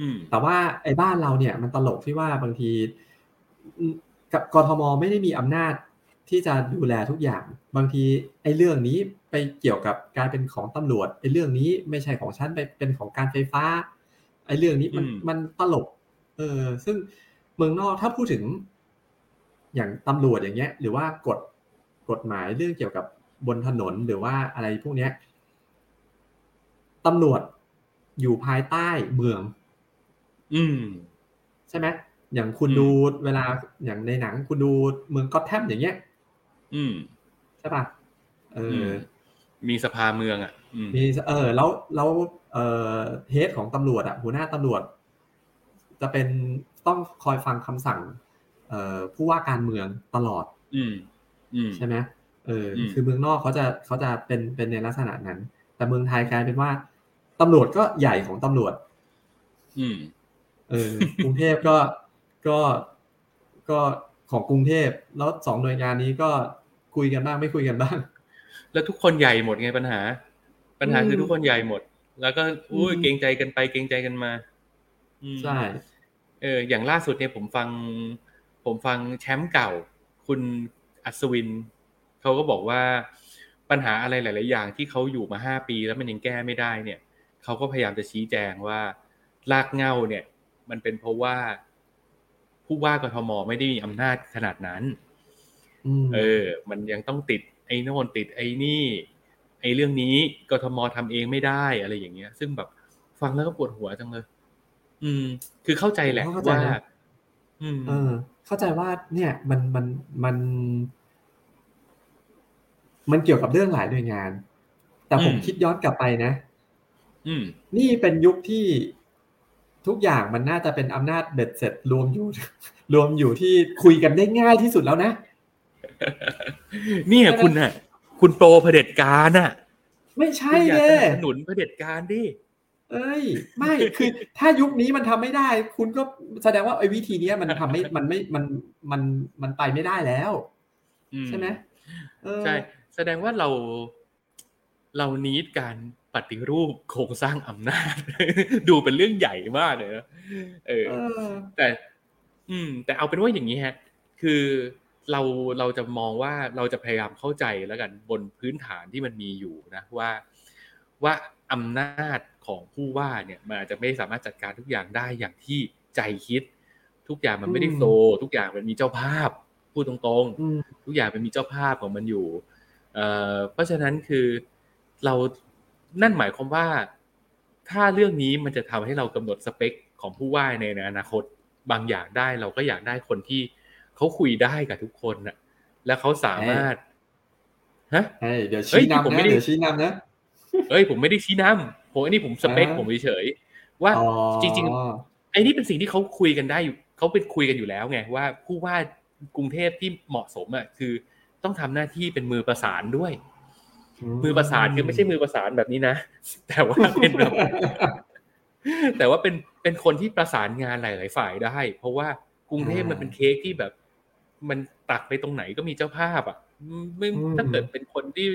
อืมแต่ว่าไอ้บ้านเราเนี่ย มันตลกที่ว่าบางทีอืมกับกทมไม่ได้มีอำนาจ ที่จะดูแลทุกอย่าง บางทีไอ้เรื่องนี้ไปเกี่ยวกับการเป็นของตำรวจไอ้เรื่องนี้ไม่ใช่ของฉันไปเป็นของการไฟฟ้าไอ้เรื่องนี้มันอืมมันตลก เออ ซึ่งเมืองนอกถ้าพูดถึง อย่างตำรวจอย่างเงี้ย หรือว่ากฎกฎหมายเรื่องเกี่ยวกับบนถนนหรือว่าอะไรพวกเนี้ยตำรวจอยู่ภายใต้เมือง อืม ใช่ไหมอย่างคุณอืมดูเวลาอย่างในหนังคุณดูเมืองก็อตแทมอย่างเงี้ย อืมใช่ป่ะเออมอมีสภาเมืองอะอืมมีเออ แล้วแล้วเออเฮดของตำรวจอะหัวหน้าตำรวจ จะเป็นต้องคอยฟังคำสั่ง เอ่อผู้ว่าการเมืองตลอด อืมอืมใช่ไหมเอออมคือเมืองนอกเขาจะเขาจะเป็นเป็นในลักษณะนั้น แต่เมืองไทยกลายเป็นว่าตำรวจก็ใหญ่ของตำรวจ อืม เออกรุงเทพก็ก็ก็ ของกรุงเทพแล้วสองหน่วยงานนี้ก็คุยกันบ้างไม่คุยกันบ้าง แล้วทุกคนใหญ่หมดไงปัญหา ปัญหาอืมคือทุกคนใหญ่หมด แล้วก็อุ้ยอืมเกรงใจกันไปเกรงใจกันมาอืมใช่เอออย่างล่าสุดเนี่ยผมฟัง ผมฟังแชมป์เก่า คุณอัศวินเขาก็บอกว่าปัญหาอะไรหลาย ๆ อย่างที่เขาอยู่มาห้าปีแล้วมันยังแก้ไม่ได้เนี่ยเขาก็พยายามจะชี้แจงว่า รากเหง้าเนี่ย มันเป็นเพราะว่า ผู้ว่ากทมไม่ได้มีอำนาจขนาดนั้นอืมเออ มันยังต้องติดไอ้โน่นติดไอ้นี่ ไอ้เรื่องนี้กทมทำเองไม่ได้อะไรอย่างเงี้ย ซึ่งแบบฟังแล้วก็ปวดหัวจังเลย อืม คือเข้าใจแหละเข้าใจว่านะอืม เออ เข้าใจว่า เนี่ย มันมันมัน มันเกี่ยวกับเรื่องหลายหน่วยงาน แต่ผมอืมคิดย้อนกลับไปนะ อืม นี่เป็นยุคที่ ทุกอย่างมันน่าจะเป็นอำนาจเบ็ดเสร็จรวมอยู่ รวมอยู่ที่คุยกันได้ง่ายที่สุดแล้วนะเนี่ยใช่ไหมคุณน่ะ คุณโปรเผด็จการน่ะ ไม่ใช่คุณอยากเลสยนับสนุนเผด็จการดิเอ้ย ไม่คือถ้ายุคนี้มันทำไม่ได้ คุณก็แสดงว่าไอ้วิธีเนี้ยมันทำไม่มันไม่มันมันมันไปไม่ได้แล้วอืใช่ไหมเออใช่ แสดงว่าเราเรานีดการป ฏิรูปโครงสร้างอำนาจ ดูเป็นเรื่องใหญ่มากเลยนะเออเออ แต่ อืม แต่เอาเป็นว่าอย่างนี้ฮะ คือเราเราจะมองว่าเราจะพยายามเข้าใจแล้วกันบนพื้นฐานที่มันมีอยู่นะว่าว่าอำนาจของผู้ว่าเนี่ยมันอาจจะไม่สามารถจัดการทุกอย่างได้อย่างที่ใจคิด ทุกอย่างมันไม่ได้อืมโซทุกอย่างมันมีเจ้าภาพพูดตรงอืมๆทุกอย่างมันมีเจ้าภาพของมันอยู่เอ่อเพราะฉะนั้นคือเรา นั่นหมายความว่า ถ้าเรื่องนี้มันจะทำให้เรากำหนดสเปคของผู้ว่าในอนาคตบางอย่างได้เราก็อยากได้คนที่เขาคุยได้กับทุกคนน่ะ และเขาสามารถฮะเฮ้ยเดี๋ยวเฮ้ชี้ยผมนำไม่นะได้เดี๋ยวชี้นำนะเอ้ยผมไม่ได้ชี้นำผมอันนี้ผมสเปคอ่าผมเฉยๆว่าอ๋อจริงไอ้นี่เป็นสิ่งที่เขาคุยกันได้อยู่เขาเป็นคุยกันอยู่แล้วไงว่าผู้ว่ากรุงเทพที่เหมาะสมอะคือต้องทำหน้าที่เป็นมือประสานด้วย มือประสานคือไม่ใช่มือประสานแบบนี้นะ แต่ว่าเป็นแบบแต่ว่าเป็นเป็นคนที่ประสานงานหลาย ๆ ฝ่ายได้ เพราะว่ากรุงเทพมันเป็นเค้กที่แบบ มันตักไปตรงไหนก็มีเจ้าภาพอะไม่ถ้าเกิดเป็นคนที่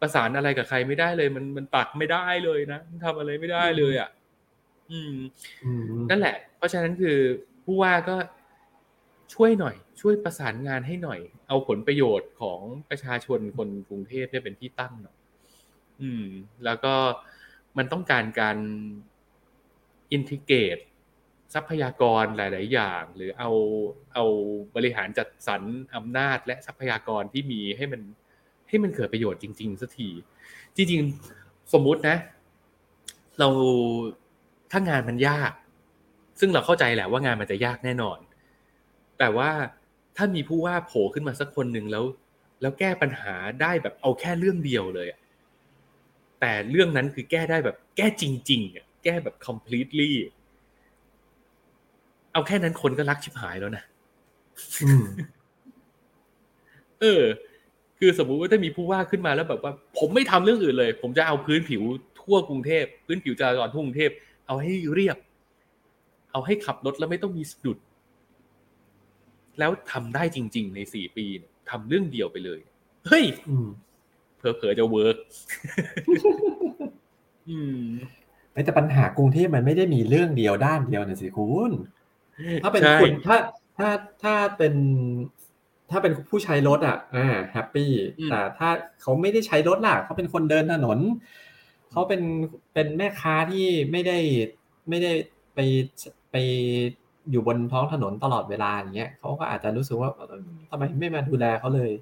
ประสานอะไรกับใครไม่ได้เลย มันมันตักไม่ได้เลยนะมันทำอะไรไม่ได้เลยอะอืมอืมนั่นแหละ เพราะฉะนั้นคือผู้ว่าก็ ช่วยหน่อย ช่วยประสานงานให้หน่อย เอาผลประโยชน์ของประชาชนคนกรุงเทพเนี่ยเป็นที่ตั้งหน่อยอืม แล้วก็มันต้องการการอินทิเกตทรัพยากรหลาย ๆ อย่าง หรือเอาเอาบริหารจัดสรรอำนาจและทรัพยากรที่มีให้มันให้มันเกิดประโยชน์จริง ๆสักทีจริง ๆ สมมุตินะ เราถ้างานมันยาก ซึ่งเราเข้าใจแหละว่างานมันจะยากแน่นอน แต่ว่าถ้ามีผู้ว่าโผล่ขึ้นมาสักคนหนึ่งแล้ว แล้วแก้ปัญหาได้แบบเอาแค่เรื่องเดียวเลยอะแต่เรื่องนั้นคือแก้ได้แบบ แก้จริงๆอะแก้แบบ completely เอาแค่นั้นคนก็รักชิบหายแล้วนะอืมเออ คือสมมุติว่าถ้ามีผู้ว่าขึ้นมาแล้วแบบว่า ผมไม่ทำเรื่องอื่นเลย ผมจะเอาพื้นผิวทั่วกรุงเทพพื้นผิวจราจรทั่วกรุงเทพเอาให้เรียบ เอาให้ขับรถแล้วไม่ต้องมีสะดุด แล้วทำได้จริง ๆ ในสี่ปีเนี่ยทำเรื่องเดียวไปเลย เฮ้ยอืมเผลอๆจะ workอืมแต่ปัญหากรุงเทพมันไม่ได้มีเรื่องเดียวด้านเดียวนะสิคุณ ถ้าเป็นใช่คุณถ้าถ้าถ้าเป็น ถ้าเป็นผู้ใช้รถอะอ่า happy แต่ถ้าเขาไม่ได้ใช้รถล่ะ เขาเป็นคนเดินถนน เขาเป็นเป็นแม่ค้าที่ไม่ได้ไม่ได้ไปไป อยู่บนท้องถนนตลอดเวลาอย่างเงี้ยเขาก็อาจจะรู้สึกว่าทำไมไม่มาดูแลเขาเลย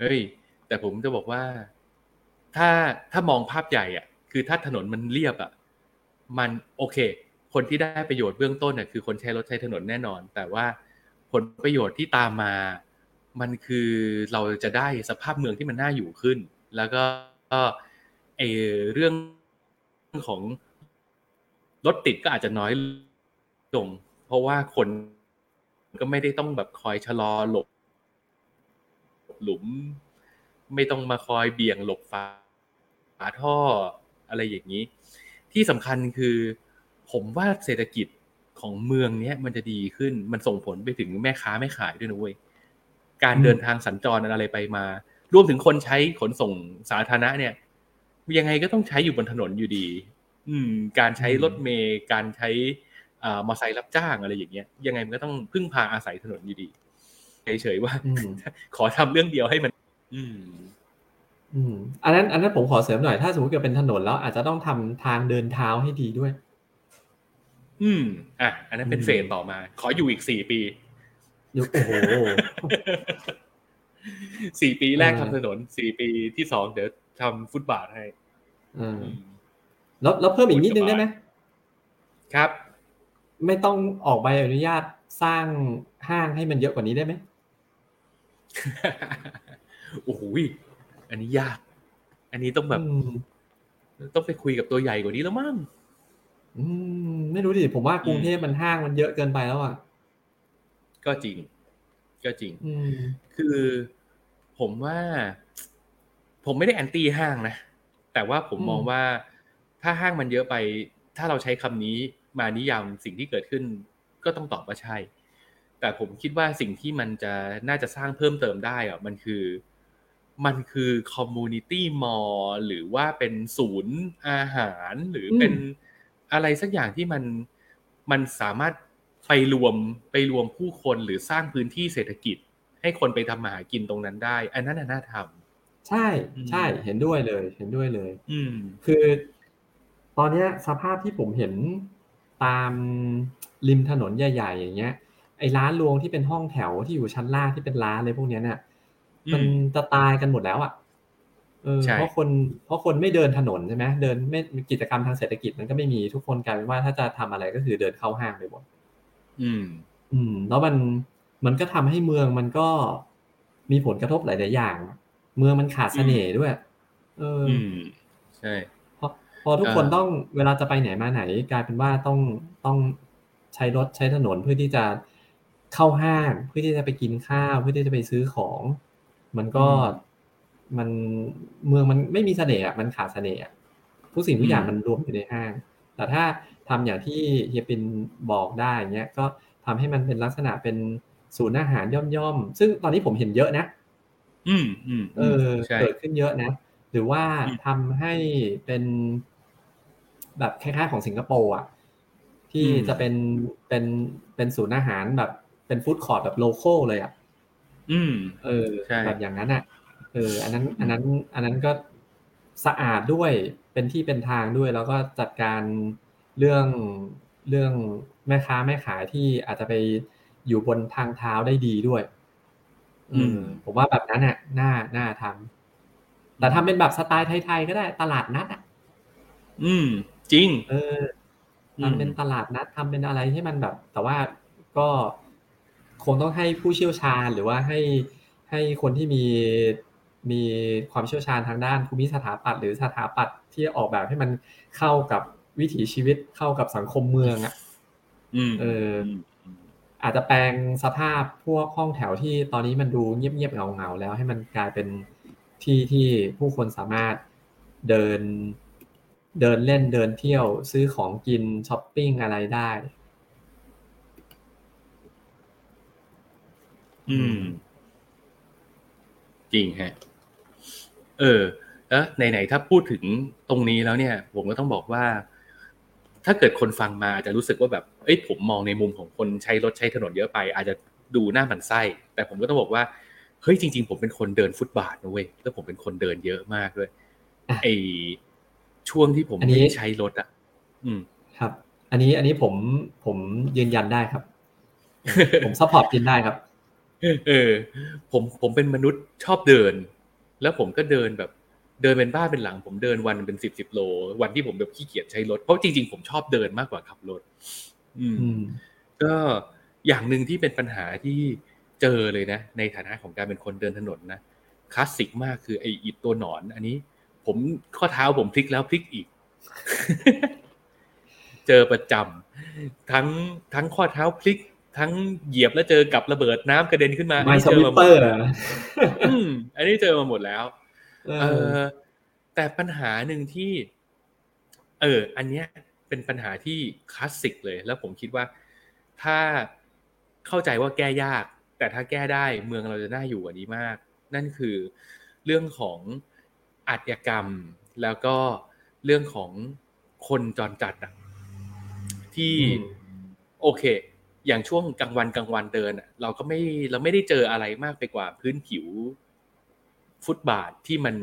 เฮ้ย แต่ผมจะบอกว่า ถ้าถ้ามองภาพใหญ่อะ คือถ้าถนนมันเรียบอะ มันโอเค คนที่ได้ประโยชน์เบื้องต้นน่ะคือคนใช้รถใช้ถนนแน่นอน แต่ว่าผลประโยชน์ที่ตามมา มันคือเราจะได้สภาพเมืองที่มันน่าอยู่ขึ้น แล้วก็ก็ไอเรื่องของรถติดก็อาจจะน้อยลง เพราะว่าคนก็ไม่ได้ต้องแบบคอยชะลอหลบ หลุม ไม่ต้องมาคอยเบี่ยงหลบฝาฝาท่ออะไรอย่างนี้ ที่สำคัญคือ ผมว่าเศรษฐกิจของเมืองเนี้ยมันจะดีขึ้นมันส่งผลไปถึงแม่ค้าแม่ขายด้วยนะเว้ยการเดินทางสัญจรอะไรไปมา รวมถึงคนใช้ขนส่งสาธารณะเนี่ย ยังไงก็ต้องใช้อยู่บนถนนอยู่ดี อืม การใช้รถเมล์การใช้ มอเตอร์ไซค์รับจ้างอะไรอย่างเงี้ยยังไงมันก็ต้องพึ่งพาอาศัยถนนอยู่ดีเฉยๆว่าอืมขอทำเรื่องเดียวให้มัน อืมอืมอันนั้น อันนั้นผมขอเสริมหน่อยถ้าสมมติเกิดเป็นถนนแล้วอาจจะต้องทำทางเดินเท้าให้ดีด้วย อืมอะอันนั้นเป็นอืมเฟสต่อมา ขออยู่อีกสี่ปียุคโอ้โหสี่ปีแรกเออทำถนนสี่ปีที่สองเดี๋ยวทำฟุตบาทให้เอออืมแล้วแล้วเพิ่มอีกนิดนึงได้ไหมครับ ไม่ต้องออกใบอนุญาตสร้างห้างให้มันเยอะกว่านี้ได้ไหมโอ้โหยอันนี้ยาก อันนี้ต้องแบบอืมต้องไปคุยกับตัวใหญ่กว่านี้แล้วมั้งอืม ไม่รู้ดิผมว่ากรุงเทพมันห้างมันเยอะเกินไปแล้วอะก็จริง ก็จริงอืมคือผมว่า ผมไม่ได้ anti ห้างนะแต่ว่าผมอืมมองว่าถ้าห้างมันเยอะไป ถ้าเราใช้คำนี้ มานิยามสิ่งที่เกิดขึ้น ก็ต้องตอบว่าใช่ แต่ผมคิดว่าสิ่งที่มันจะน่าจะสร้างเพิ่มเติมได้อะมันคือมันคือ community mall หรือว่าเป็นศูนย์อาหารหรือเป็นอะไรสักอย่างที่มันมันสามารถไปรวมไปรวมผู้คนหรือสร้างพื้นที่เศรษฐกิจ ให้คนไปทำมาหากินตรงนั้นได้ อันนั้นน่ะน่าทใช่อืมใช่เห็นด้วยเลย เห็นด้วยเลยำอืมคือ ตอนเนี้ยสภาพที่ผมเห็น ตามริมถนนใหญ่ ๆ อย่างเงี้ยไอ้ร้านรวงที่เป็นห้องแถวที่อยู่ชั้นล่างที่เป็นร้านเลยพวกเนี้ยเนี่ยอืมมันจะตายกันหมดแล้วอะเออใช่เพราะคนเพราะคนไม่เดินถนนใช่ไหมเดินไม่กิจกรรมทางเศรษฐกิจมันก็ไม่มีทุกคนกลายเป็นว่าถ้าจะทำอะไรก็คือเดินเข้าห้างไปหมดอืม อืม แล้วมันมันก็ทำให้เมืองมันก็มีผลกระทบหลาย ๆ อย่าง เมืองมันขาดเสน่ห์ด้วย เอออืมใช่ พอพอทุกคนเออต้องเวลาจะไปไหนมาไหน กลายเป็นว่าต้องต้องใช้รถใช้ถนนเพื่อที่จะเข้าห้างเพื่อที่จะไปกินข้าว เพื่อที่จะไปซื้อของ มันก็มันเมืองมันไม่มีเสน่ห์อะมันขาดเสน่ห์อะทุกสิ่งทุกอย่างมันรวมอยู่ในห้าง แต่ถ้าทำอย่างที่เฮียปินบอกได้เงี้ยก็ทำให้มันเป็นลักษณะเป็นศูนย์อาหารย่อมๆ ซึ่งตอนนี้ผมเห็นเยอะนะ อืมอืมเออใช่เกิดขึ้นเยอะนะ หรือว่าอืมทำให้เป็น แบบคล้ายๆของสิงคโปร์อะที่อืมจะเป็นเป็นเป็นศูนย์อาหารแบบเป็นฟู้ดคอร์ทแบบโลโก้เลยอะอืม เออใช่แบบอย่างนั้นอะ เออ อันนั้น อันนั้น อันนั้นก็สะอาดด้วยเป็นที่เป็นทางด้วย แล้วก็จัดการเรื่องเรื่องแม่ค้าแม่ขายที่อาจจะไปอยู่บนทางเท้าได้ดีด้วย อืม ผมว่าแบบนั้นน่ะน่าน่าทำแต่ทำเป็นแบบสไตล์ไทยๆก็ได้ตลาดนัดอะ อืม จริง เอออืมทำเป็นตลาดนัดทำเป็นอะไรที่มันแบบ แต่ว่าก็คงต้องให้ผู้เชี่ยวชาญหรือว่าให้ให้คนที่มีมีความเชี่ยวชาญทางด้านภูมิสถาปัตย์หรือสถาปัตย์ที่ออกแบบให้มันเข้ากับวิถีชีวิตเข้ากับสังคมเมืองอะอืมเออ อาจจะแปลงสภาพพวกห้องแถวที่ตอนนี้มันดูเงียบๆเงาๆแล้วให้มันกลายเป็นที่ที่ผู้คนสามารถเดิน เดินเล่นเดินเที่ยวซื้อของกินช้อปปิ้งอะไรได้ อืม จริงฮะ เออแล้วไหนๆถ้าพูดถึงตรงนี้แล้วเนี่ย ผมก็ต้องบอกว่า ถ้าเกิดคนฟังมาอาจจะรู้สึกว่าแบบ เอ้ยผมมองในมุมของคนใช้รถใช้ถนนเยอะไป อาจจะดูหน้าหมันไส้ แต่ผมก็ต้องบอกว่าเฮ้ยจริง ๆ ผมเป็นคนเดินฟุตบาทนะเว้ยแล้วผมเป็นคนเดินเยอะมากด้วยอะไอ ช่วงที่ผมอันนี้ไม่ได้ใช้รถอะอืมครับ อันนี้อันนี้ผมผมยืนยันได้ครับ ผม support กินได้ครับเออ ผมผมเป็นมนุษย์ชอบเดิน แล้วผมก็เดินแบบเดินเป็นบ้าเป็นหลัง ผมเดินวันเป็นสิบสิบโล วันที่ผมแบบขี้เกียจใช้รถเพราะจริงๆผมชอบเดินมากกว่าขับรถ อืมอืมก็อย่างหนึ่งที่เป็นปัญหาที่เจอเลยนะ ในฐานะของการเป็นคนเดินถนนนะคลาสสิกมากคือไออิดตัวหนอน อันนี้ ผมข้อเท้าผมพลิกแล้วพลิกอีก เจอประจำทั้งทั้งข้อเท้าพลิก ทั้งเหยียบแล้วเจอกับระเบิดน้ำกระเด็นขึ้นมาไมอันสนี้เจอวิตมาหมเตอดร์อืมอันนี้เจอมาหมดแล้วเอเอออแต่ปัญหาหนึ่งที่ เออ อันเนี้ยเป็นปัญหาที่คลาสสิกเลย แล้วผมคิดว่า ถ้าเข้าใจว่าแก้ยาก แต่ถ้าแก้ได้เมืองเราจะน่าอยู่กว่านี้มาก นั่นคือเรื่องของ อาชญากรรม แล้วก็เรื่องของคนจรจัดอะที่อืมโอเค อย่างช่วงกลางวันกลางวันเดินอะเราก็ไม่เราไม่ได้เจออะไรมากไปกว่าพื้นผิว ฟุตบาทที่มัน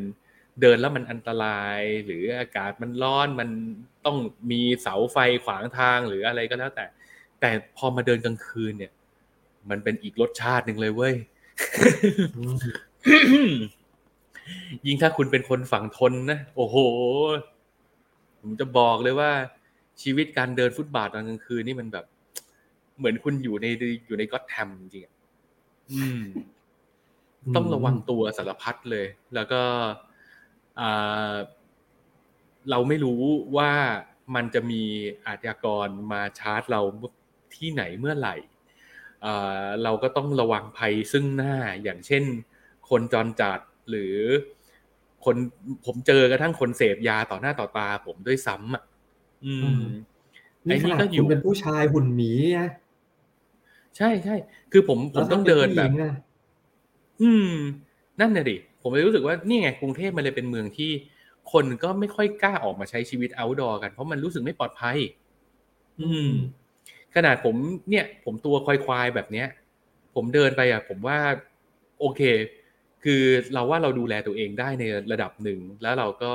เดินแล้วมันอันตราย หรืออากาศมันร้อนมันต้องมีเสาไฟขวางทางหรืออะไรก็แล้วแต่ แต่พอมาเดินกลางคืนเนี่ย มันเป็นอีกรสชาติหนึ่งเลยเว้ยอืม ยิ่งถ้าคุณเป็นคนฝั่งทนนะ โอ้โห ผมจะบอกเลยว่า ชีวิตการเดินฟุตบาทตอนกลางคืนนี่มันแบบ เหมือนคุณอยู่ในอยู่ในก็อตแทมจริงๆอะอืม ต้องระวังตัวสารพัดเลย แล้วก็อ่าเราไม่รู้ว่ามันจะมีอาชญากรมาชาร์จเราที่ไหนเมื่อไหร่อ่าเราก็ต้องระวังภัยซึ่งหน้าอย่างเช่น คนจรจัด หรือคนผมเจอกระทั่งคนเสพยาต่อหน้าต่อตาผมด้วยซ้ำอะอืมนี่ขนาดก็อคุยู่ณเป็นผู้ชายหุ่นหมีนะใช่ใช่คือผมผมต้องเดินแบบล้วถ้าป็ผู้หญิงอะอืม นั่นน่ะดิผมเลยรู้สึกว่านี่ไงกรุงเทพมันเลยเป็นเมืองที่คนก็ไม่ค่อยกล้าออกมาใช้ชีวิต outdoor กันเพราะมันรู้สึกไม่ปลอดภัย อืม ขนาดผมเนี่ย ผมตัวควายๆแบบเนี้ย ผมเดินไปอะ ผมว่า โอเค คือเราว่าเราดูแลตัวเองได้ในระดับหนึ่ง แล้วเราก็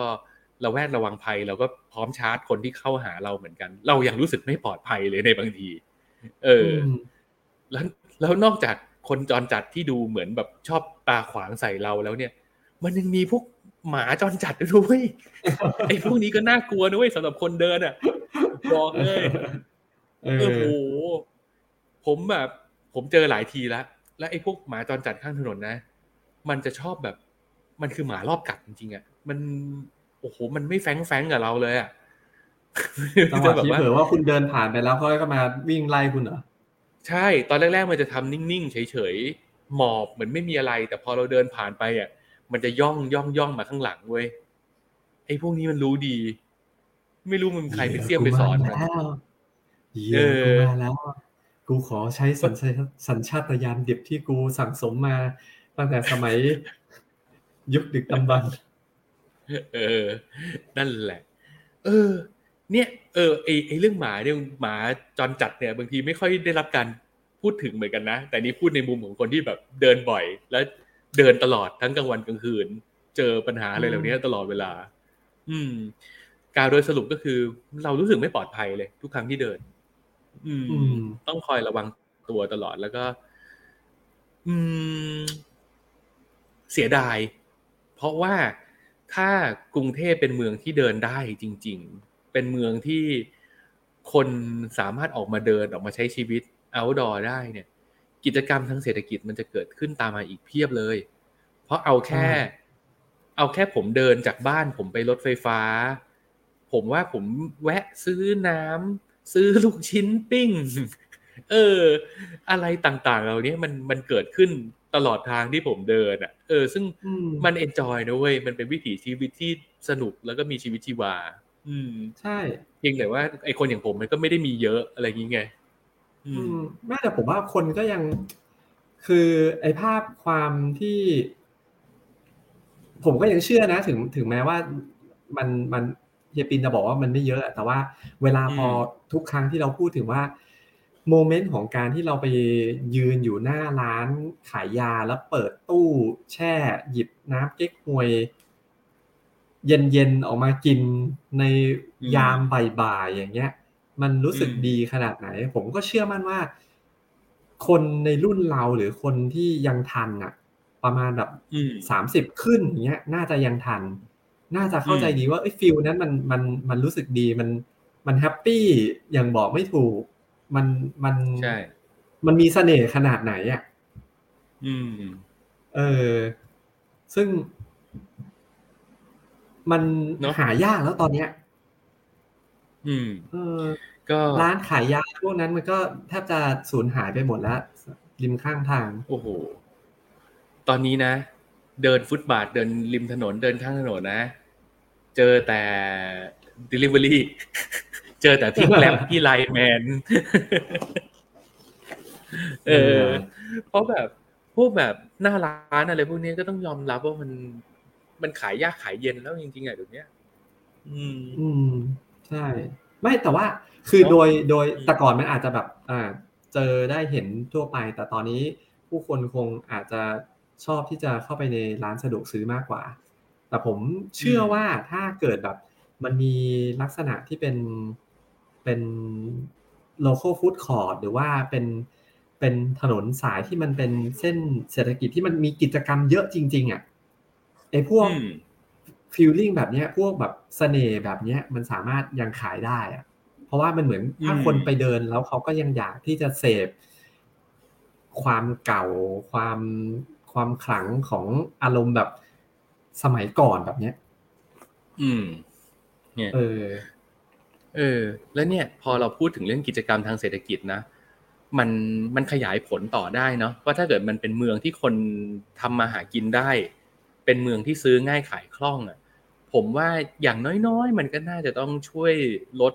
ระแวดระวังภัย เราก็พร้อมชาร์จคนที่เข้าหาเราเหมือนกัน เรายังรู้สึกไม่ปลอดภัยเลยในบางที เอออมแล้วแล้วนอกจากคนจรจัดที่ดูเหมือนแบบชอบตาขวางใส่เราแล้วเนี่ย มันยังมีพวกหมาจรจัดด้วยไอ้พวกนี้ก็น่ากลัวนะเว้ยสำหรับคนเดินอะบอกเลยเอโอ้โหอผมแบบ ผมเจอหลายทีแล้ว แล้วไอ้พวกหมาจรจัดข้างถนนนะ มันจะชอบแบบ มันคือหมารอบกัดจริงๆอะมันโอ้โหมันไม่แฟงแฟงกับเราเลยอะจังหวะที่เผื่อว่าคุณเดินผ่านไปแล้วเขาก็มาวิ่งไล่คุณเหรอใช่ตอนแรกๆมันจะทำนิ่งๆเฉยๆหมอบเหมือนไม่มีอะไร แต่พอเราเดินผ่านไปอะมันจะย่องย่องย่องมาข้างหลังเว้ยไอ้พวกนี้มันรู้ดี ไม่รู้มันใครไปเสี่ยมไปสอนมันเหี้ยกูมาแล้ว กูขอใช้สัญชาตสัญชาตญาณดิบที่กูสั่งสมมา ตั้งแต่สมัย ยุคดึกดำบรรพ์เออ นั่นแหละ เออ เนี่ย เออไอไอเรื่องหมาเนี่ยหมาจรจัดเนี่ย บางทีไม่ค่อยได้รับการพูดถึงเหมือนกันนะ แต่นี่พูดในมุมของคนที่แบบเดินบ่อย แล้วเดินตลอดทั้งกลางวันกลางคืน เจอปัญหาอะไรเหล่านี้ตลอดเวลา อืม การโดยสรุปก็คือ เรารู้สึกไม่ปลอดภัยเลย ทุกครั้งที่เดิน อืมอืมต้องคอยระวังตัวตลอดแล้วก็ อืม เสียดาย เพราะว่าถ้ากรุงเทพเป็นเมืองที่เดินได้จริง ๆ เป็นเมืองที่คนสามารถออกมาเดินออกมาใช้ชีวิต outdoor ได้เนี่ย กิจกรรมทางเศรษฐกิจมันจะเกิดขึ้นตามมาอีกเพียบเลย เพราะเอาแค่ เอาแค่ผมเดินจากบ้านผมไปรถไฟฟ้า ผมว่าผมแวะซื้อน้ำซื้อลูกชิ้นปิ้ง เออ อะไรต่างๆเหล่านี้มันมันเกิดขึ้นตลอดทางที่ผมเดินอะ เออ ซึ่งอืมมันเอนจอยนะเว้ย มันเป็นวิถีชีวิตที่สนุกแล้วก็มีชีวิตชีวา อืม ใช่เพียงแต่ว่าไอคนอย่างผมมันก็ไม่ได้มีเยอะอะไรอย่างเงี้ยอือืมมแม้แต่ผมว่าคนก็ยัง คือไอ้ภาพความที่ ผมก็ยังเชื่อนะ ถึงถึงแม้ว่ามันมันเฮียปินจะบอกว่ามันไม่เยอะแต่ว่าเวลาพอทุกครั้งที่เราพูดถึงว่า โมเมนต์ของการที่เราไปยืนอยู่หน้าร้านขายยาแล้วเปิดตู้แช่หยิบน้ำเก๊กฮวย เย็นๆออกมากินในยามบ่ายๆอย่างเงี้ย มันรู้สึกดีขนาดไหน ผมก็เชื่อมั่นว่า คนในรุ่นเราหรือคนที่ยังทันอะประมาณแบบอืมสามสิบขึ้นอย่างเงี้ย น่าจะยังทัน น่าจะเข้าใจดีว่าไอ้ฟิลนั้นมันมันมันรู้สึกดีมันมันแฮปปี้อย่างบอกไม่ถูก มันมันใช่ มันมีเสน่ห์ขนาดไหนอะ อืม เออ ซึ่ง มันเนอะหายากแล้วตอนเนี้ย อืม เออ ก็ร้านขายยาพวกนั้นมันก็แทบจะสูญหายไปหมดแล้วริมข้างทาง โอ้โห ตอนนี้นะ เดินฟุตบาทเดินริมถนนเดินข้างถนนนะ เจอแต่ Delivery เจอแต่พี่แกร็บพี่ไลน์แมนเออ เพราะแบบพวกแบบหน้าร้านอะไรพวกนี้ก็ต้องยอมรับว่ามันมันขายยากขายเย็นแล้วจริงๆอะเดี๋ยวนี้อืม อืม ใช่ ไม่แต่ว่า คือเนอะโดยโดยอืมแต่ก่อนมันอาจจะแบบ อ่า เจอได้เห็นทั่วไป แต่ตอนนี้ผู้คนคงอาจจะชอบที่จะเข้าไปในร้านสะดวกซื้อมากกว่า แต่ผมเชื่อว่าถ้าเกิดแบบ มันมีลักษณะที่เป็น เป็น local food court หรือว่าเป็นเป็นถนนสายที่มันเป็นเส้นเศรษฐกิจที่มันมีกิจกรรมเยอะจริง ๆ อะไอ้พวกอืมฟีลลิ่งแบบเนี้ย พวกแบบเสน่ห์แบบเนี้ย มันสามารถยังขายได้อะเพราะว่ามันเหมือนถ้าอืมคนไปเดินแล้วเขาก็ยังอยากที่จะเสพความเก่าความความขลังของอารมณ์แบบสมัยก่อนแบบเนี้ย อืม เนี่ยเออ เออ แล้วเนี่ยพอเราพูดถึงเรื่องกิจกรรมทางเศรษฐกิจนะมันมันขยายผลต่อได้เนาะว่าถ้าเกิดมันเป็นเมืองที่คนทำมาหากินได้ เป็นเมืองที่ซื้อง่ายขายคล่องอะผมว่าอย่างน้อยๆ มันก็น่าจะต้องช่วยลด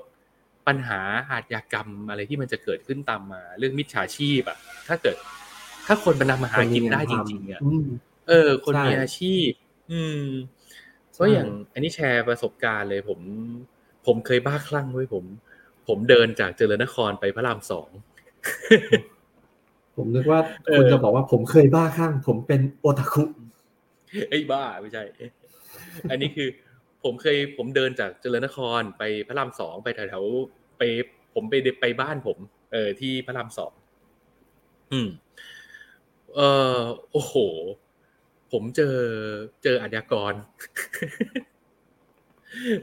ปัญหาอาชญากรรมอะไรที่มันจะเกิดขึ้นตามมา เรื่องมิจฉาชีพอะถ้าเกิด ถ้าคนมันนำมาหากินได้จริงๆอะอืมเออ คนใช่มีอาชีพ อืมเพราะอย่างอันนี้แชร์ประสบการณ์เลยผม ผมเคยบ้าคลั่งไว้ยผม ผมเดินจากเจริญนครไปพระรามสองผมนึกว่าเออคุณจะบอกว่าผมเคยบ้าข้างผมเป็นโอตาคุไอ้ยบ้าไม่ใช่ อันนี้คือ ผมเคยผมเดินจากเจริญนครไปพระรามสองไปแถวๆไป ผมไปไปบ้านผม เออที่พระรามสองอืม เออโอ้โห ผมเจอเจออาชญากร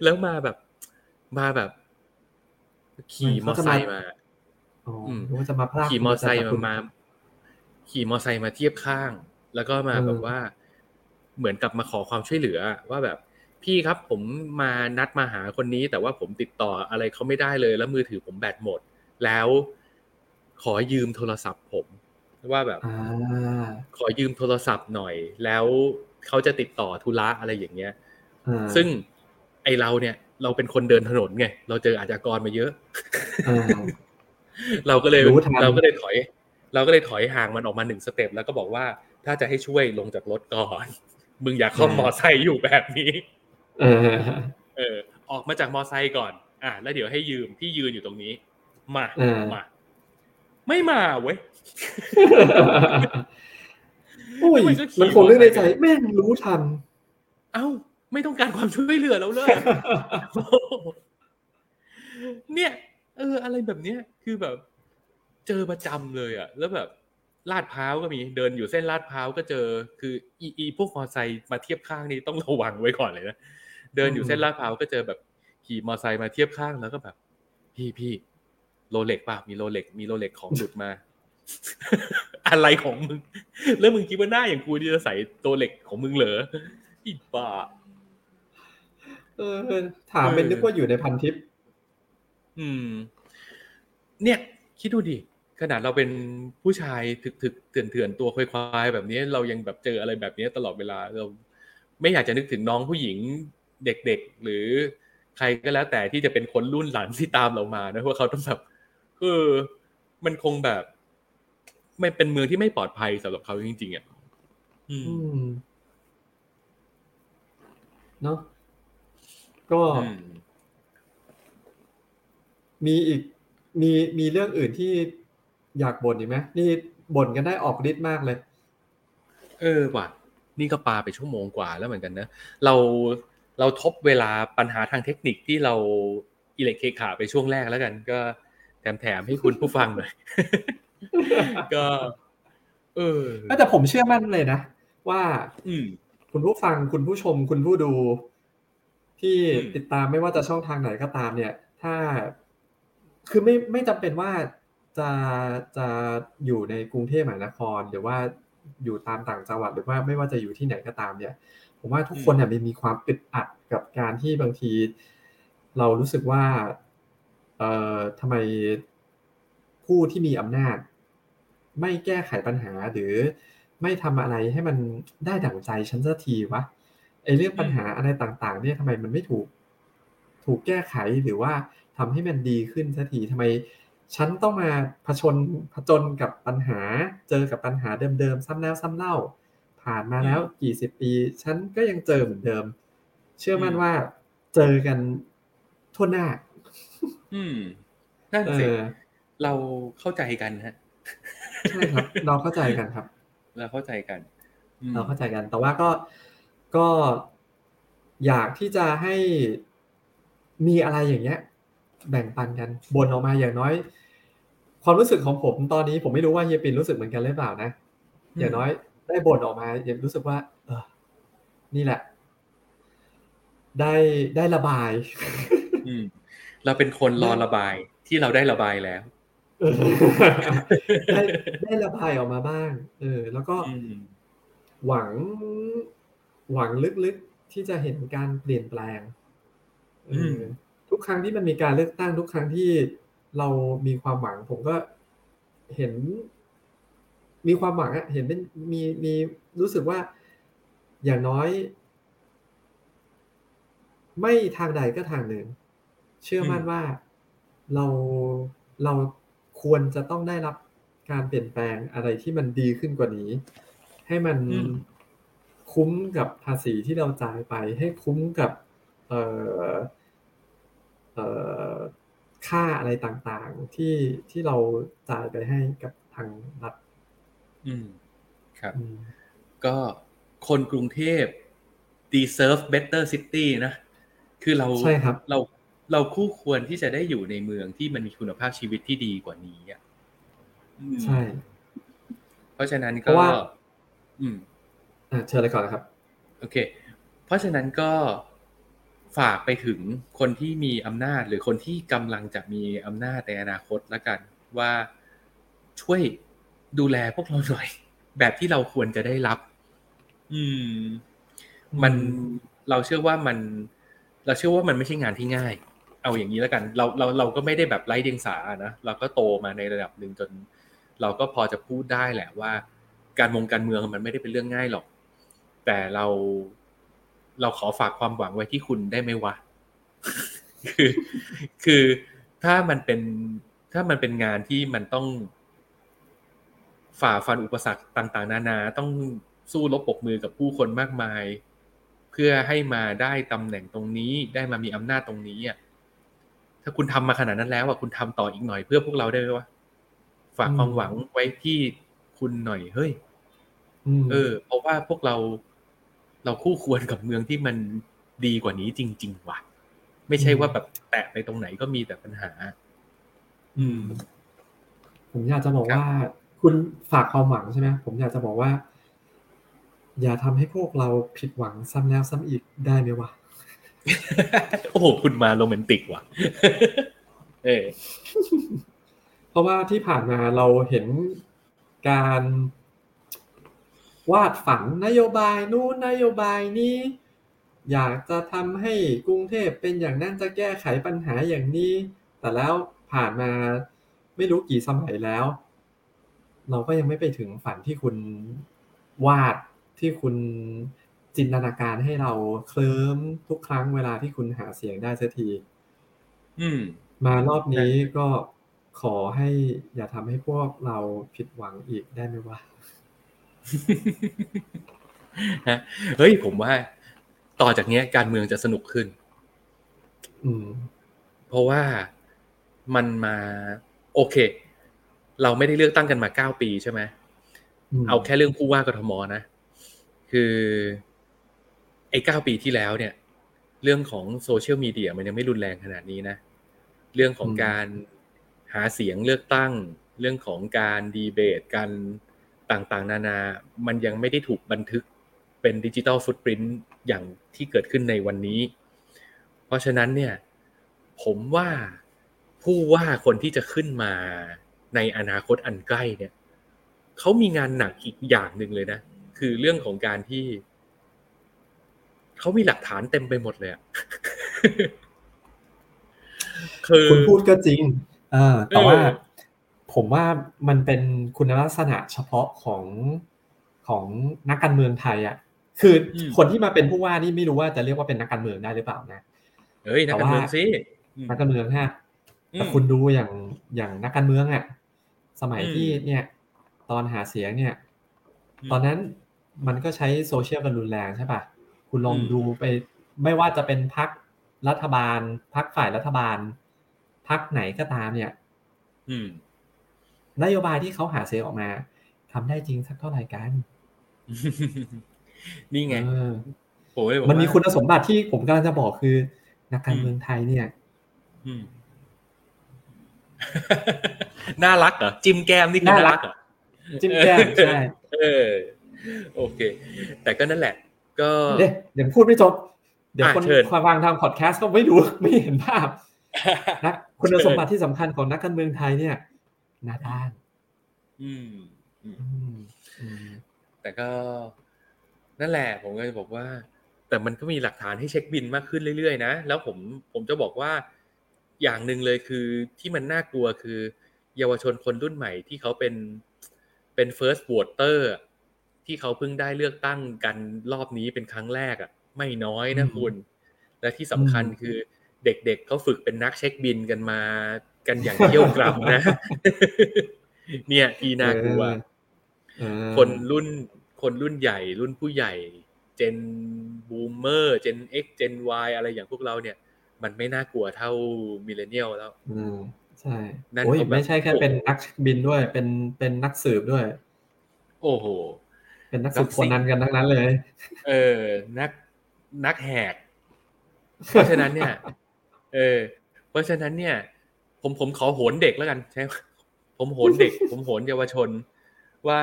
แล้วมาแบบ มาแบบ ขี่มอไซค์มาอ๋ออมนึกว่าจะมาพลาดขี่มอไซค์คุมาณมา ขี่มอไซค์มาเทียบข้าง แล้วก็มาเออแบบว่า เหมือนกับมาขอความช่วยเหลือ ว่าแบบ พี่ครับผมมานัดมาหาคนนี้ แต่ว่าผมติดต่ออะไรเขาไม่ได้เลย แล้วมือถือผมแบตหมด แล้วขอยืมโทรศัพท์ผม ว่าแบบอ่าขอยืมโทรศัพท์หน่อย แล้วเขาจะติดต่อธุระอะไรอย่างเงี้ยอ่าซึ่งไอเราเนี่ย เราเป็นคนเดินถนนไง เราเจออาชญากรมาเยอะอ่าเราก็เลยรู้ทันเราก็เลยถอย เราก็เลยถอยห่างมันออกมาหนึ่งสเต็ปแล้วก็บอกว่าถ้าจะให้ช่วยลงจากรถก่อน มึงอย่าเข้ามอไซค์อยู่แบบนี้เออเออ ออกมาจากมอไซค์ก่อน อะแล้วเดี๋ยวให้ยืมพี่ยืนอยู่ตรงนี้ มาเออมาไม่มาเว้ยโอ้ยมันก็ขี่มันคงเรื่องในใจแม่งรู้ทัน เอ้า ไม่ต้องการความช่วยเหลือแล้วเลยเนี่ยเออ อะไรแบบเนี้ยคือแบบ เจอประจำเลยอะ แล้วแบบลาดพร้าวก็มีเดินอยู่เส้นลาดพร้าวก็เจอ คืออีอีพวกมอไซค์มาเทียบข้างนี่ต้องระวังไว้ก่อนเลยนะเดินอยู่เส้นลาดพร้าวก็เจอแบบขี่มอไซค์มาเทียบข้างแล้วก็แบบ พี่พี่โรเล็กป่ะมีโรเล็กมีโรเล็กของหลุดมา อะไรของมึง แล้วมึงคิดว่าหน้าอย่างกูที่จะใส่โรเล็กของมึงเหรออีบ้า เออ ถามเป็นนึกว่าอยู่ในพันทิป อืม เนี่ย คิดดูดิ ขนาดเราเป็นผู้ชายถึกถึกเถื่อนเถื่อนๆตัวควายๆแบบนี้ เรายังแบบเจออะไรแบบนี้ตลอดเวลาเราไม่อยากจะนึกถึงน้องผู้หญิงเด็กๆ หรือใครก็แล้วแต่ที่จะเป็นคนรุ่นหลังที่ตามเรามานะว่าเขาต้องแบบเออมันคงแบบ ไม่เป็นเมืองที่ไม่ปลอดภัยสำหรับเขาจริงๆอะอืมอืมเนาะ ก็อืมมีอีกมีมีเรื่องอื่นที่อยากบ่นอีกไหมนี่บ่นกันได้ออกฤทธิ์มากเลย เออว่ะ นี่ก็ปาไปชั่วโมงกว่าแล้วเหมือนกันนะเราเราทบเวลาปัญหาทางเทคนิคที่เราอิเล็กเคขาไปช่วงแรกแล้วกัน ก็แถมแถมๆให้คุณผู้ฟังหน่อยก็ เออแต่ผมเชื่อมั่นเลยนะว่า อืมคุณผู้ฟังคุณผู้ชมคุณผู้ดู ที่อืมติดตามไม่ว่าจะช่องทางไหนก็ตามเนี่ย ถ้าคือไม่ไม่จำเป็นว่าจะจะอยู่ในกรุงเทพมหานคร หรือว่าอยู่ตามต่างจังหวัดหรือว่าไม่ว่าจะอยู่ที่ไหนก็ตามเนี่ย ผมว่าทุกคนเนี่ยมันมีความอึดอัดกับการที่บางที เรารู้สึกว่า เอ่อทำไมผู้ที่มีอำนาจ ไม่แก้ไขปัญหาหรือไม่ทำอะไรให้มันได้ดั่งใจฉันสักทีวะไอ้ เรื่องปัญหาอะไรต่าง ๆ เนี่ยทำไมมันไม่ถูก ถูกแก้ไขหรือว่าทำให้มันดีขึ้นสักทีทำไมฉันต้องมาผชนผจญกับปัญหา เจอกับปัญหาเดิมๆซ้ำแล้วซ้ำเล่า ผ่านมาแล้วกี่สิบปี ฉันก็ยังเจอเหมือนเดิม เชื่อมั่นอืมว่าเจอกันทั่วหน้า อืมนั่นเอสิอเราเข้าใจกันฮะใช่ครับ เราเข้าใจกันครับ เราเข้าใจกันอืมเราเข้าใจกัน แต่ว่าก็ ก็อยากที่จะให้มีอะไรอย่างเงี้ย แบ่งปันกันบนออกมาอย่างน้อย ความรู้สึกของผมตอนนี้ผมไม่รู้ว่าเฮียปินรู้สึกเหมือนกันหรือเปล่านะอย่างน้อย ได้บ่นออกมาอย่างรู้สึกว่า เออ นี่แหละ ได้ได้ระบาย อืมเราเป็นคนรอระบายที่เราได้ระบายแล้วเออได้ได้ระบายออกมาบ้าง เออ แล้วก็อืมหวัง หวังลึกๆที่จะเห็นการเปลี่ยนแปลงเอออมทุกครั้งที่มันมีการเลือกตั้งทุกครั้งที่เรามีความหวัง ผมก็เห็น มีความหวังอะเห็นเป็นมีมีรู้สึกว่า อย่างน้อย ไม่ทางใดก็ทางหนึ่ง เชื่อมั่นว่าเราเราควรจะต้องได้รับการเปลี่ยนแปลงอะไรที่มันดีขึ้นกว่านี้ ให้มันอืม คุ้มกับภาษีที่เราจ่ายไป ให้คุ้มกับเอ่อเอ่อค่าอะไรต่างๆ ที่ที่เราจ่ายไปให้กับทางรัฐอืมครับอืมก็คนกรุงเทพ deserve better city นะ คือเราใช่ครับเราเราคู่ควรที่จะได้อยู่ในเมืองที่มันมีคุณภาพชีวิตที่ดีกว่านี้อะอืมใช่ เพราะฉะนั้นเพก็ราะว่าอืมอะ เชิญเลยก่อนนะครับ โอเค เพราะฉะนั้นก็ฝากไปถึงคนที่มีอำนาจหรือคนที่กำลังจะมีอำนาจในอนาคตละกันว่าช่วยดูแลพวกเราหน่อย แบบที่เราควรจะได้รับ อืม มันเราเชื่อว่ามัน เราเชื่อว่ามันไม่ใช่งานที่ง่าย เอาอย่างนี้แล้วกัน เราเราเราก็ไม่ได้แบบไร้เดียงสานะเราก็โตมาในระดับหนึ่งจน เราก็พอจะพูดได้แหละว่า การมงการเมืองมันไม่ได้เป็นเรื่องง่ายหรอก แต่เราเราขอฝากความหวังไว้ที่คุณได้ไหมวะ คือ คือถ้ามันเป็นถ้ามันเป็นงานที่มันต้อง ฝ่าฟันอุปสรรคต่าง ๆ นานาต้องสู้รบปกมือกับผู้คนมากมาย เพื่อให้มาได้ตำแหน่งตรงนี้ ได้มามีอำนาจตรงนี้อะถ้าคุณทำมาขนาดนั้นแล้วอะคุณทำต่ออีกหน่อยเพื่อพวกเราได้ไหมวะฝากความหวังไว้ที่คุณหน่อยเฮ้ยเออเพราะว่าพวกเรา เราคู่ควรกับเมืองที่มันดีกว่านี้จริง ๆ ว่ะ ไม่ใช่ว่าแบบแตะไปตรงไหนก็มีแต่ปัญหา อืม ผมอยากจะบอกว่า คุณฝากความหวังใช่ไหมผมอยากจะบอกว่า อย่าทำให้พวกเราผิดหวังซ้ำแล้วซ้ำอีกได้ไหมวะโอ้โหคุณมาโรแมนติกว่ะ เออเพราะว่าที่ผ่านมาเราเห็นการ วาดฝันนโยบายนู้นนโยบายนี้ อยากจะทำให้กรุงเทพเป็นอย่างนั้นจะแก้ไขปัญหาอย่างนี้ แต่แล้วผ่านมาไม่รู้กี่สมัยแล้ว เราก็ยังไม่ไปถึงฝันที่คุณวาดที่คุณจินตนาการให้เราเคลิ้มทุกครั้งเวลาที่คุณหาเสียงได้สักที อืม มารอบนี้ก็ขอให้อย่าทำให้พวกเราผิดหวังอีกได้ไหมวะ ฮะเฮ้ยผมว่า ต่อจากเนี้ยการเมืองจะสนุกขึ้น อืม เพราะว่ามันมาโอเค เราไม่ได้เลือกตั้งกันมาเก้าปีใช่ไหมมเอาแค่เรื่องผู้ว่ากทมนะ คือไอ้เก้าปีที่แล้วเนี่ย เรื่องของโซเชียลมีเดียมันยังไม่รุนแรงขนาดนี้นะ เรื่องของการหาเสียงเลือกตั้ง เรื่องของการดีเบตกัน ต่างๆ นานา มันยังไม่ได้ถูกบันทึกเป็นดิจิ t a ลฟุตปรินต์อย่างที่เกิดขึ้นในวันนี้ เพราะฉะนั้นเนี่ยผมว่าผู้ว่าคนที่จะขึ้นมาในอนาคตอันใกล้เนี่ยเขามีงานหนักอีกอย่างหนึ่งเลยนะ คือเรื่องของการที่เขามีหลักฐานเต็มไปหมดเลยอะคือคุณพูดก็จริง เออแต่ว่าเออ ผมว่ามันเป็นคุณลักษณะเฉพาะของของนักการเมืองไทยอะคืออคนที่มาเป็นผู้ว่านี่ไม่รู้ว่าจะเรียกว่าเป็นนักการเมืองได้หรือเปล่านะเฮ้ยนักการเมืองสิอืมนักการเมืองฮะอืมแต่คุณดูอย่างอย่างนักการเมืองอะ สมัยอืมที่เนี่ย ตอนหาเสียงเนี่ยอืมตอนนั้นมันก็ใช้โซเชียลกันรุนแรงใช่ปะคุณลองอืมดูไป ไม่ว่าจะเป็นพักรัฐบาลพักฝ่ายรัฐบาลพักไหนก็ตามเนี่ยอืม นโยบายที่เขาหาเสียงออกมาทำได้จริงสักเท่าไหร่กัน นี่ไงเออผมเลยบอกมันมีว่าคุณสมบัติที่ผมกำลังจะบอกคือ นักการเมืองไทยเนี่ยอืมน่ารักเหรอจิ้มแก้มนี่คือน่าน่ารัรักกเหรอจิ้มแก้มใช่เออ โอเค แต่ก็นั่นแหละ ก็เดี๋ยวเดี๋ยวพูดไม่จบ เดี๋ยวอะคนเชิญฟังทางพอดแคสต์ก็ไม่รู้ไม่เห็นภาพนะคุณสมบัติที่สำคัญของนักการเมืองไทยเนี่ย หน้าด้านอืมอืมอืมอืมแต่ก็นั่นแหละ ผมก็จะบอกว่า แต่มันก็มีหลักฐานให้เช็คบินมากขึ้นเรื่อยๆนะแล้วผมผมจะบอกว่าอย่างหนึ่งเลยคือที่มันน่ากลัวคือ เยาวชนคนรุ่นใหม่ที่เขาเป็นเป็น first voter อะที่เขาเพิ่งได้เลือกตั้งกันรอบนี้เป็นครั้งแรกอะ ไม่น้อยนะคุณ และที่สำคัญคือเด็กๆเขาฝึกเป็นนักเช็คบิลกันมา กันอย่างเคี่ยวกรำนะ เนี่ยที่น่ากลัวเออคนรุ่นคนรุ่นใหญ่ รุ่นผู้ใหญ่ Gen Boomer Gen X Gen Y อะไรอย่างพวกเราเนี่ย มันไม่น่ากลัวเท่า Millennial แล้ว อืมใช่นั่นโอ้ยเขาแบบไม่ใช่แค่เป็นนักบิลด้วย เป็นเป็นนักสืบด้วย โอ้โห เป็นนักสืบนักคสืนบนั้นกันทั้งนั้นเลย เออ นักนักแหก เพราะฉะนั้นเนี่ย เออ เพราะฉะนั้นเนี่ย ผมผมขอโหนเด็กแล้วกันใช่ผมโหนเด็ก ผมโหนเยาวชน ว่า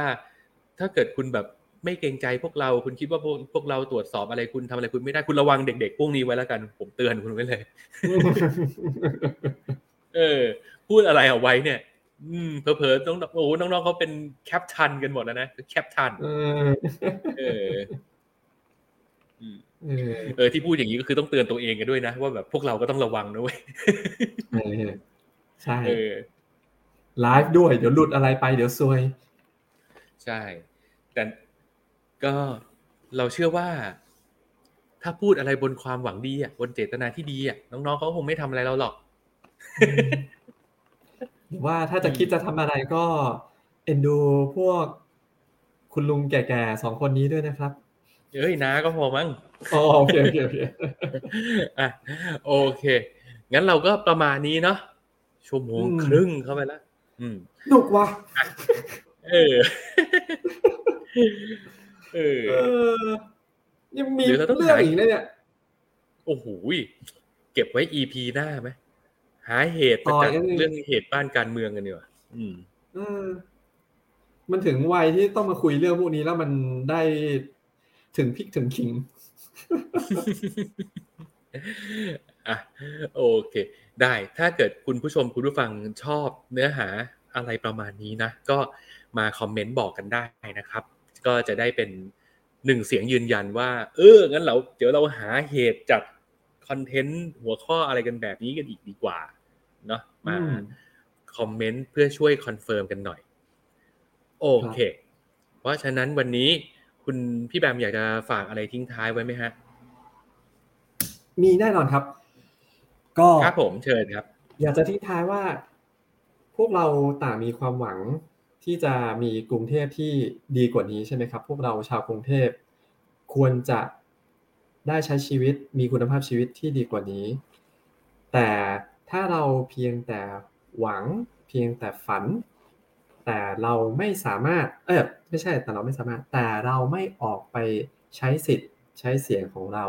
ถ้าเกิดคุณแบบไม่เกรงใจพวกเราคุณคิดว่าพวกพวกเราตรวจสอบอะไรคุณทำอะไรคุณไม่ได้คุณระวังเด็กๆพวกนี้ไว้แล้วกัน ผมเตือนคุณไว้เลย เออ พูดอะไรเอาไว้เนี่ย อืมเผลอๆต้องโอ้โหน้องๆเขาเป็นแคปทันกันหมดแล้วนะแคปทันเออเอออืมเออเออที่พูดอย่างนี้ก็คือต้องเตือนตัวเองกันด้วยนะ ว่าแบบพวกเราก็ต้องระวังนะเว้ยเออ ใช่เออไลฟ์ด้วย เดี๋ยวหลุดอะไรไปเดี๋ยวซวย ใช่ แต่ก็เราเชื่อว่า ถ้าพูดอะไรบนความหวังดีอะบนเจตนาที่ดีอะน้องๆเขาคงไม่ทำอะไรเราหรอกหรือว่าถ้าจะคิดจะทำอะไรก็เอ็นดูพวกคุณลุงแก่ๆสองคนนี้ด้วยนะครับ เอ้ยนาก็พอมั้งอ๋อโอเคโอเคโอเคอะโอเค งั้นเราก็ประมาณนี้เนาะ ชั่วโมงครึ่งเข้าไปแล้วอืมหนุกว่ะเออเออเออยังมีหรือเราต้องเรื่องหาอีกนะเนี่ยโอ้โหยเก็บไว้ EP หน้าไหมหาเหตุมาต่อจากยังไงเรื่องเหตุบ้านการเมืองกันดีกว่าอืมเออมันถึงวัยที่ต้องมาคุยเรื่องพวกนี้แล้วมันได้ถึงพริกถึงขิงอะโอเค ได้ ถ้าเกิดคุณผู้ชมคุณผู้ฟังชอบเนื้อหาอะไรประมาณนี้นะ ก็มาคอมเมนต์บอกกันได้นะครับ ก็จะได้เป็นหนึ่งเสียงยืนยันว่า เออ งั้นเราเดี๋ยวเราหาเหตุจาก content หัวข้ออะไรกันแบบนี้กันอีกดีกว่า เนาะมาคอมเมนต์เพื่อช่วย confirm กันหน่อย โอเค เพราะฉะนั้นวันนี้คุณพี่แบมอยากจะฝากอะไรทิ้งท้ายไว้ไหมฮะ มีแน่นอนครับ ก็ครับผมเชิญครับ อยากจะทิ้งท้ายว่า พวกเราต่างมีความหวังที่จะมีกรุงเทพที่ดีกว่านี้ใช่ไหมครับ พวกเราชาวกรุงเทพควรจะได้ใช้ชีวิตมีคุณภาพชีวิตที่ดีกว่านี้ แต่ถ้าเราเพียงแต่หวังเพียงแต่ฝัน แต่เราไม่สามารถเออไม่ใช่แต่เราไม่สามารถ แต่เราไม่ออกไปใช้สิทธิ์ใช้เสียงของเรา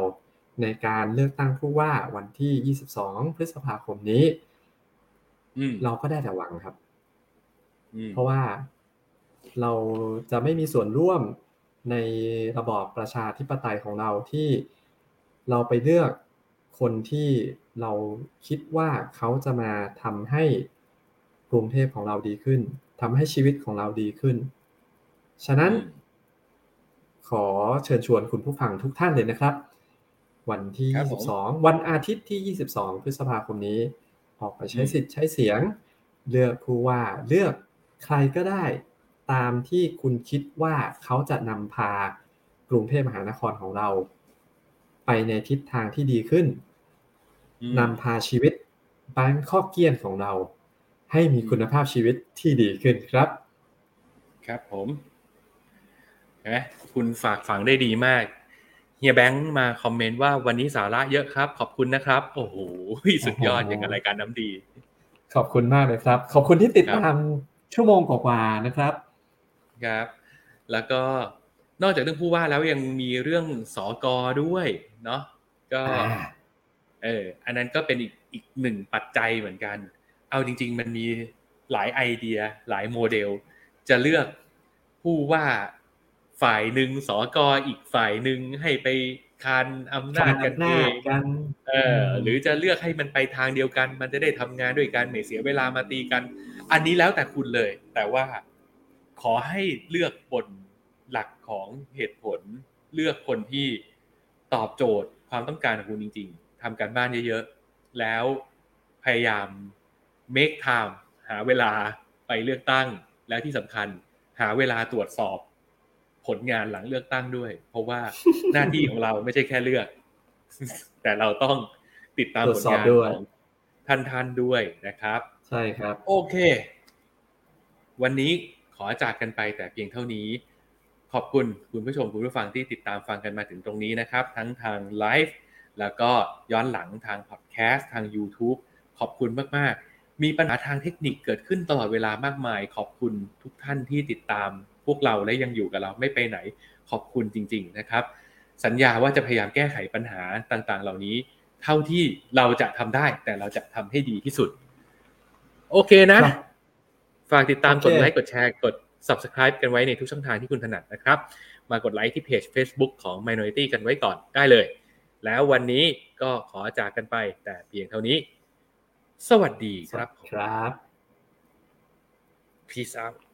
ในการเลือกตั้งผู้ว่าวันที่ 22 พฤษภาคมนี้อืมเราก็ได้แต่หวังครับอืมเพราะว่าเราจะไม่มีส่วนร่วมในระบอบประชาธิปไตยของเราที่เราไปเลือกคนที่เราคิดว่าเขาจะมาทำให้กรุงเทพของเราดีขึ้นทำให้ชีวิตของเราดีขึ้น ฉะนั้นอืมขอเชิญชวนคุณผู้ฟังทุกท่านเลยนะครับ วันที่ครับผม22 วันอาทิตย์ที่ 22 พฤษภาคมนี้ ออกไปใช้สิทธิ์ใช้เสียง เลือกผู้ว่าเลือกใครก็ได้ ตามที่คุณคิดว่าเขาจะนำพากรุงเทพมหานครของเรา ไปในทิศทางที่ดีขึ้นอืมนำพาชีวิตบางข้อเกียนของเรา ให้มีคุณภาพชีวิตที่ดีขึ้นครับ ครับผมเห็นไหมคุณฝากฝังได้ดีมาก เฮียแบงค์มาคอมเมนต์ว่าวันนี้สาระเยอะครับ ขอบคุณนะครับ โอ้โหสุดยอดโอ้โหอย่างกับรายการน้ำดี ขอบคุณมากเลยครับ ขอบคุณที่ติดตามชั่วโมงกว่าๆนะครับครับ แล้วก็นอกจากเรื่องผู้ว่าแล้วยังมีเรื่องสอกอด้วยเนาะก็อ่าเอออันนั้นก็เป็นอีกอีกหนึ่งปัจจัยเหมือนกัน เอาจริง ๆ มันมีหลายไอเดียหลายโมเดล จะเลือกผู้ว่า ฝ่ายหนึ่งสอกออีกฝ่ายหนึ่งให้ไปคานอำนาจกันหเอน้างกันเออหรือจะเลือกให้มันไปทางเดียวกัน มันจะได้ทำงานด้วยกันไม่เสียเวลามาตีกัน อันนี้แล้วแต่คุณเลย แต่ว่าขอให้เลือกบนหลักของเหตุผล เลือกคนที่ตอบโจทย์ความต้องการของคุณจริง ๆทำการบ้านเยอะๆ แล้วพยายาม make time หาเวลาไปเลือกตั้ง แล้วที่สำคัญหาเวลาตรวจสอบ ผลงานหลังเลือกตั้งด้วย เพราะว่าหน้าที่ของเราไม่ใช่แค่เลือก แต่เราต้องติดตามตรวผจลสอบงานด้วยของท่านท่านๆด้วยนะครับ ใช่ครับ โอเค วันนี้ขอจากกันไปแต่เพียงเท่านี้ ขอบคุณคุณผู้ชมคุณผู้ฟังที่ติดตามฟังกันมาถึงตรงนี้นะครับ ทั้งทางไลฟ์แล้วก็ย้อนหลังทางพอดแคสต์ทาง YouTube ขอบคุณมาก ๆ มีปัญหาทางเทคนิคเกิดขึ้นตลอดเวลามากมาย ขอบคุณทุกท่านที่ติดตาม พวกเราและยังอยู่กับเราไม่ไปไหนขอบคุณจริง ๆนะครับ สัญญาว่าจะพยายามแก้ไขปัญหาต่างๆ เหล่านี้ เท่าที่เราจะทำได้ แต่เราจะทำให้ดีที่สุด โอเคนะครับฝากติดตามโอเคกดไลค์กดแชร์กด subscribe กันไว้ในทุกช่องทางที่คุณถนัดนะครับ มากดไลค์ที่เพจ Facebook ของ Minority กันไว้ก่อนได้เลย แล้ววันนี้ก็ขอจากกันไปแต่เพียงเท่านี้ สวัสดีครับผมครับ Peace out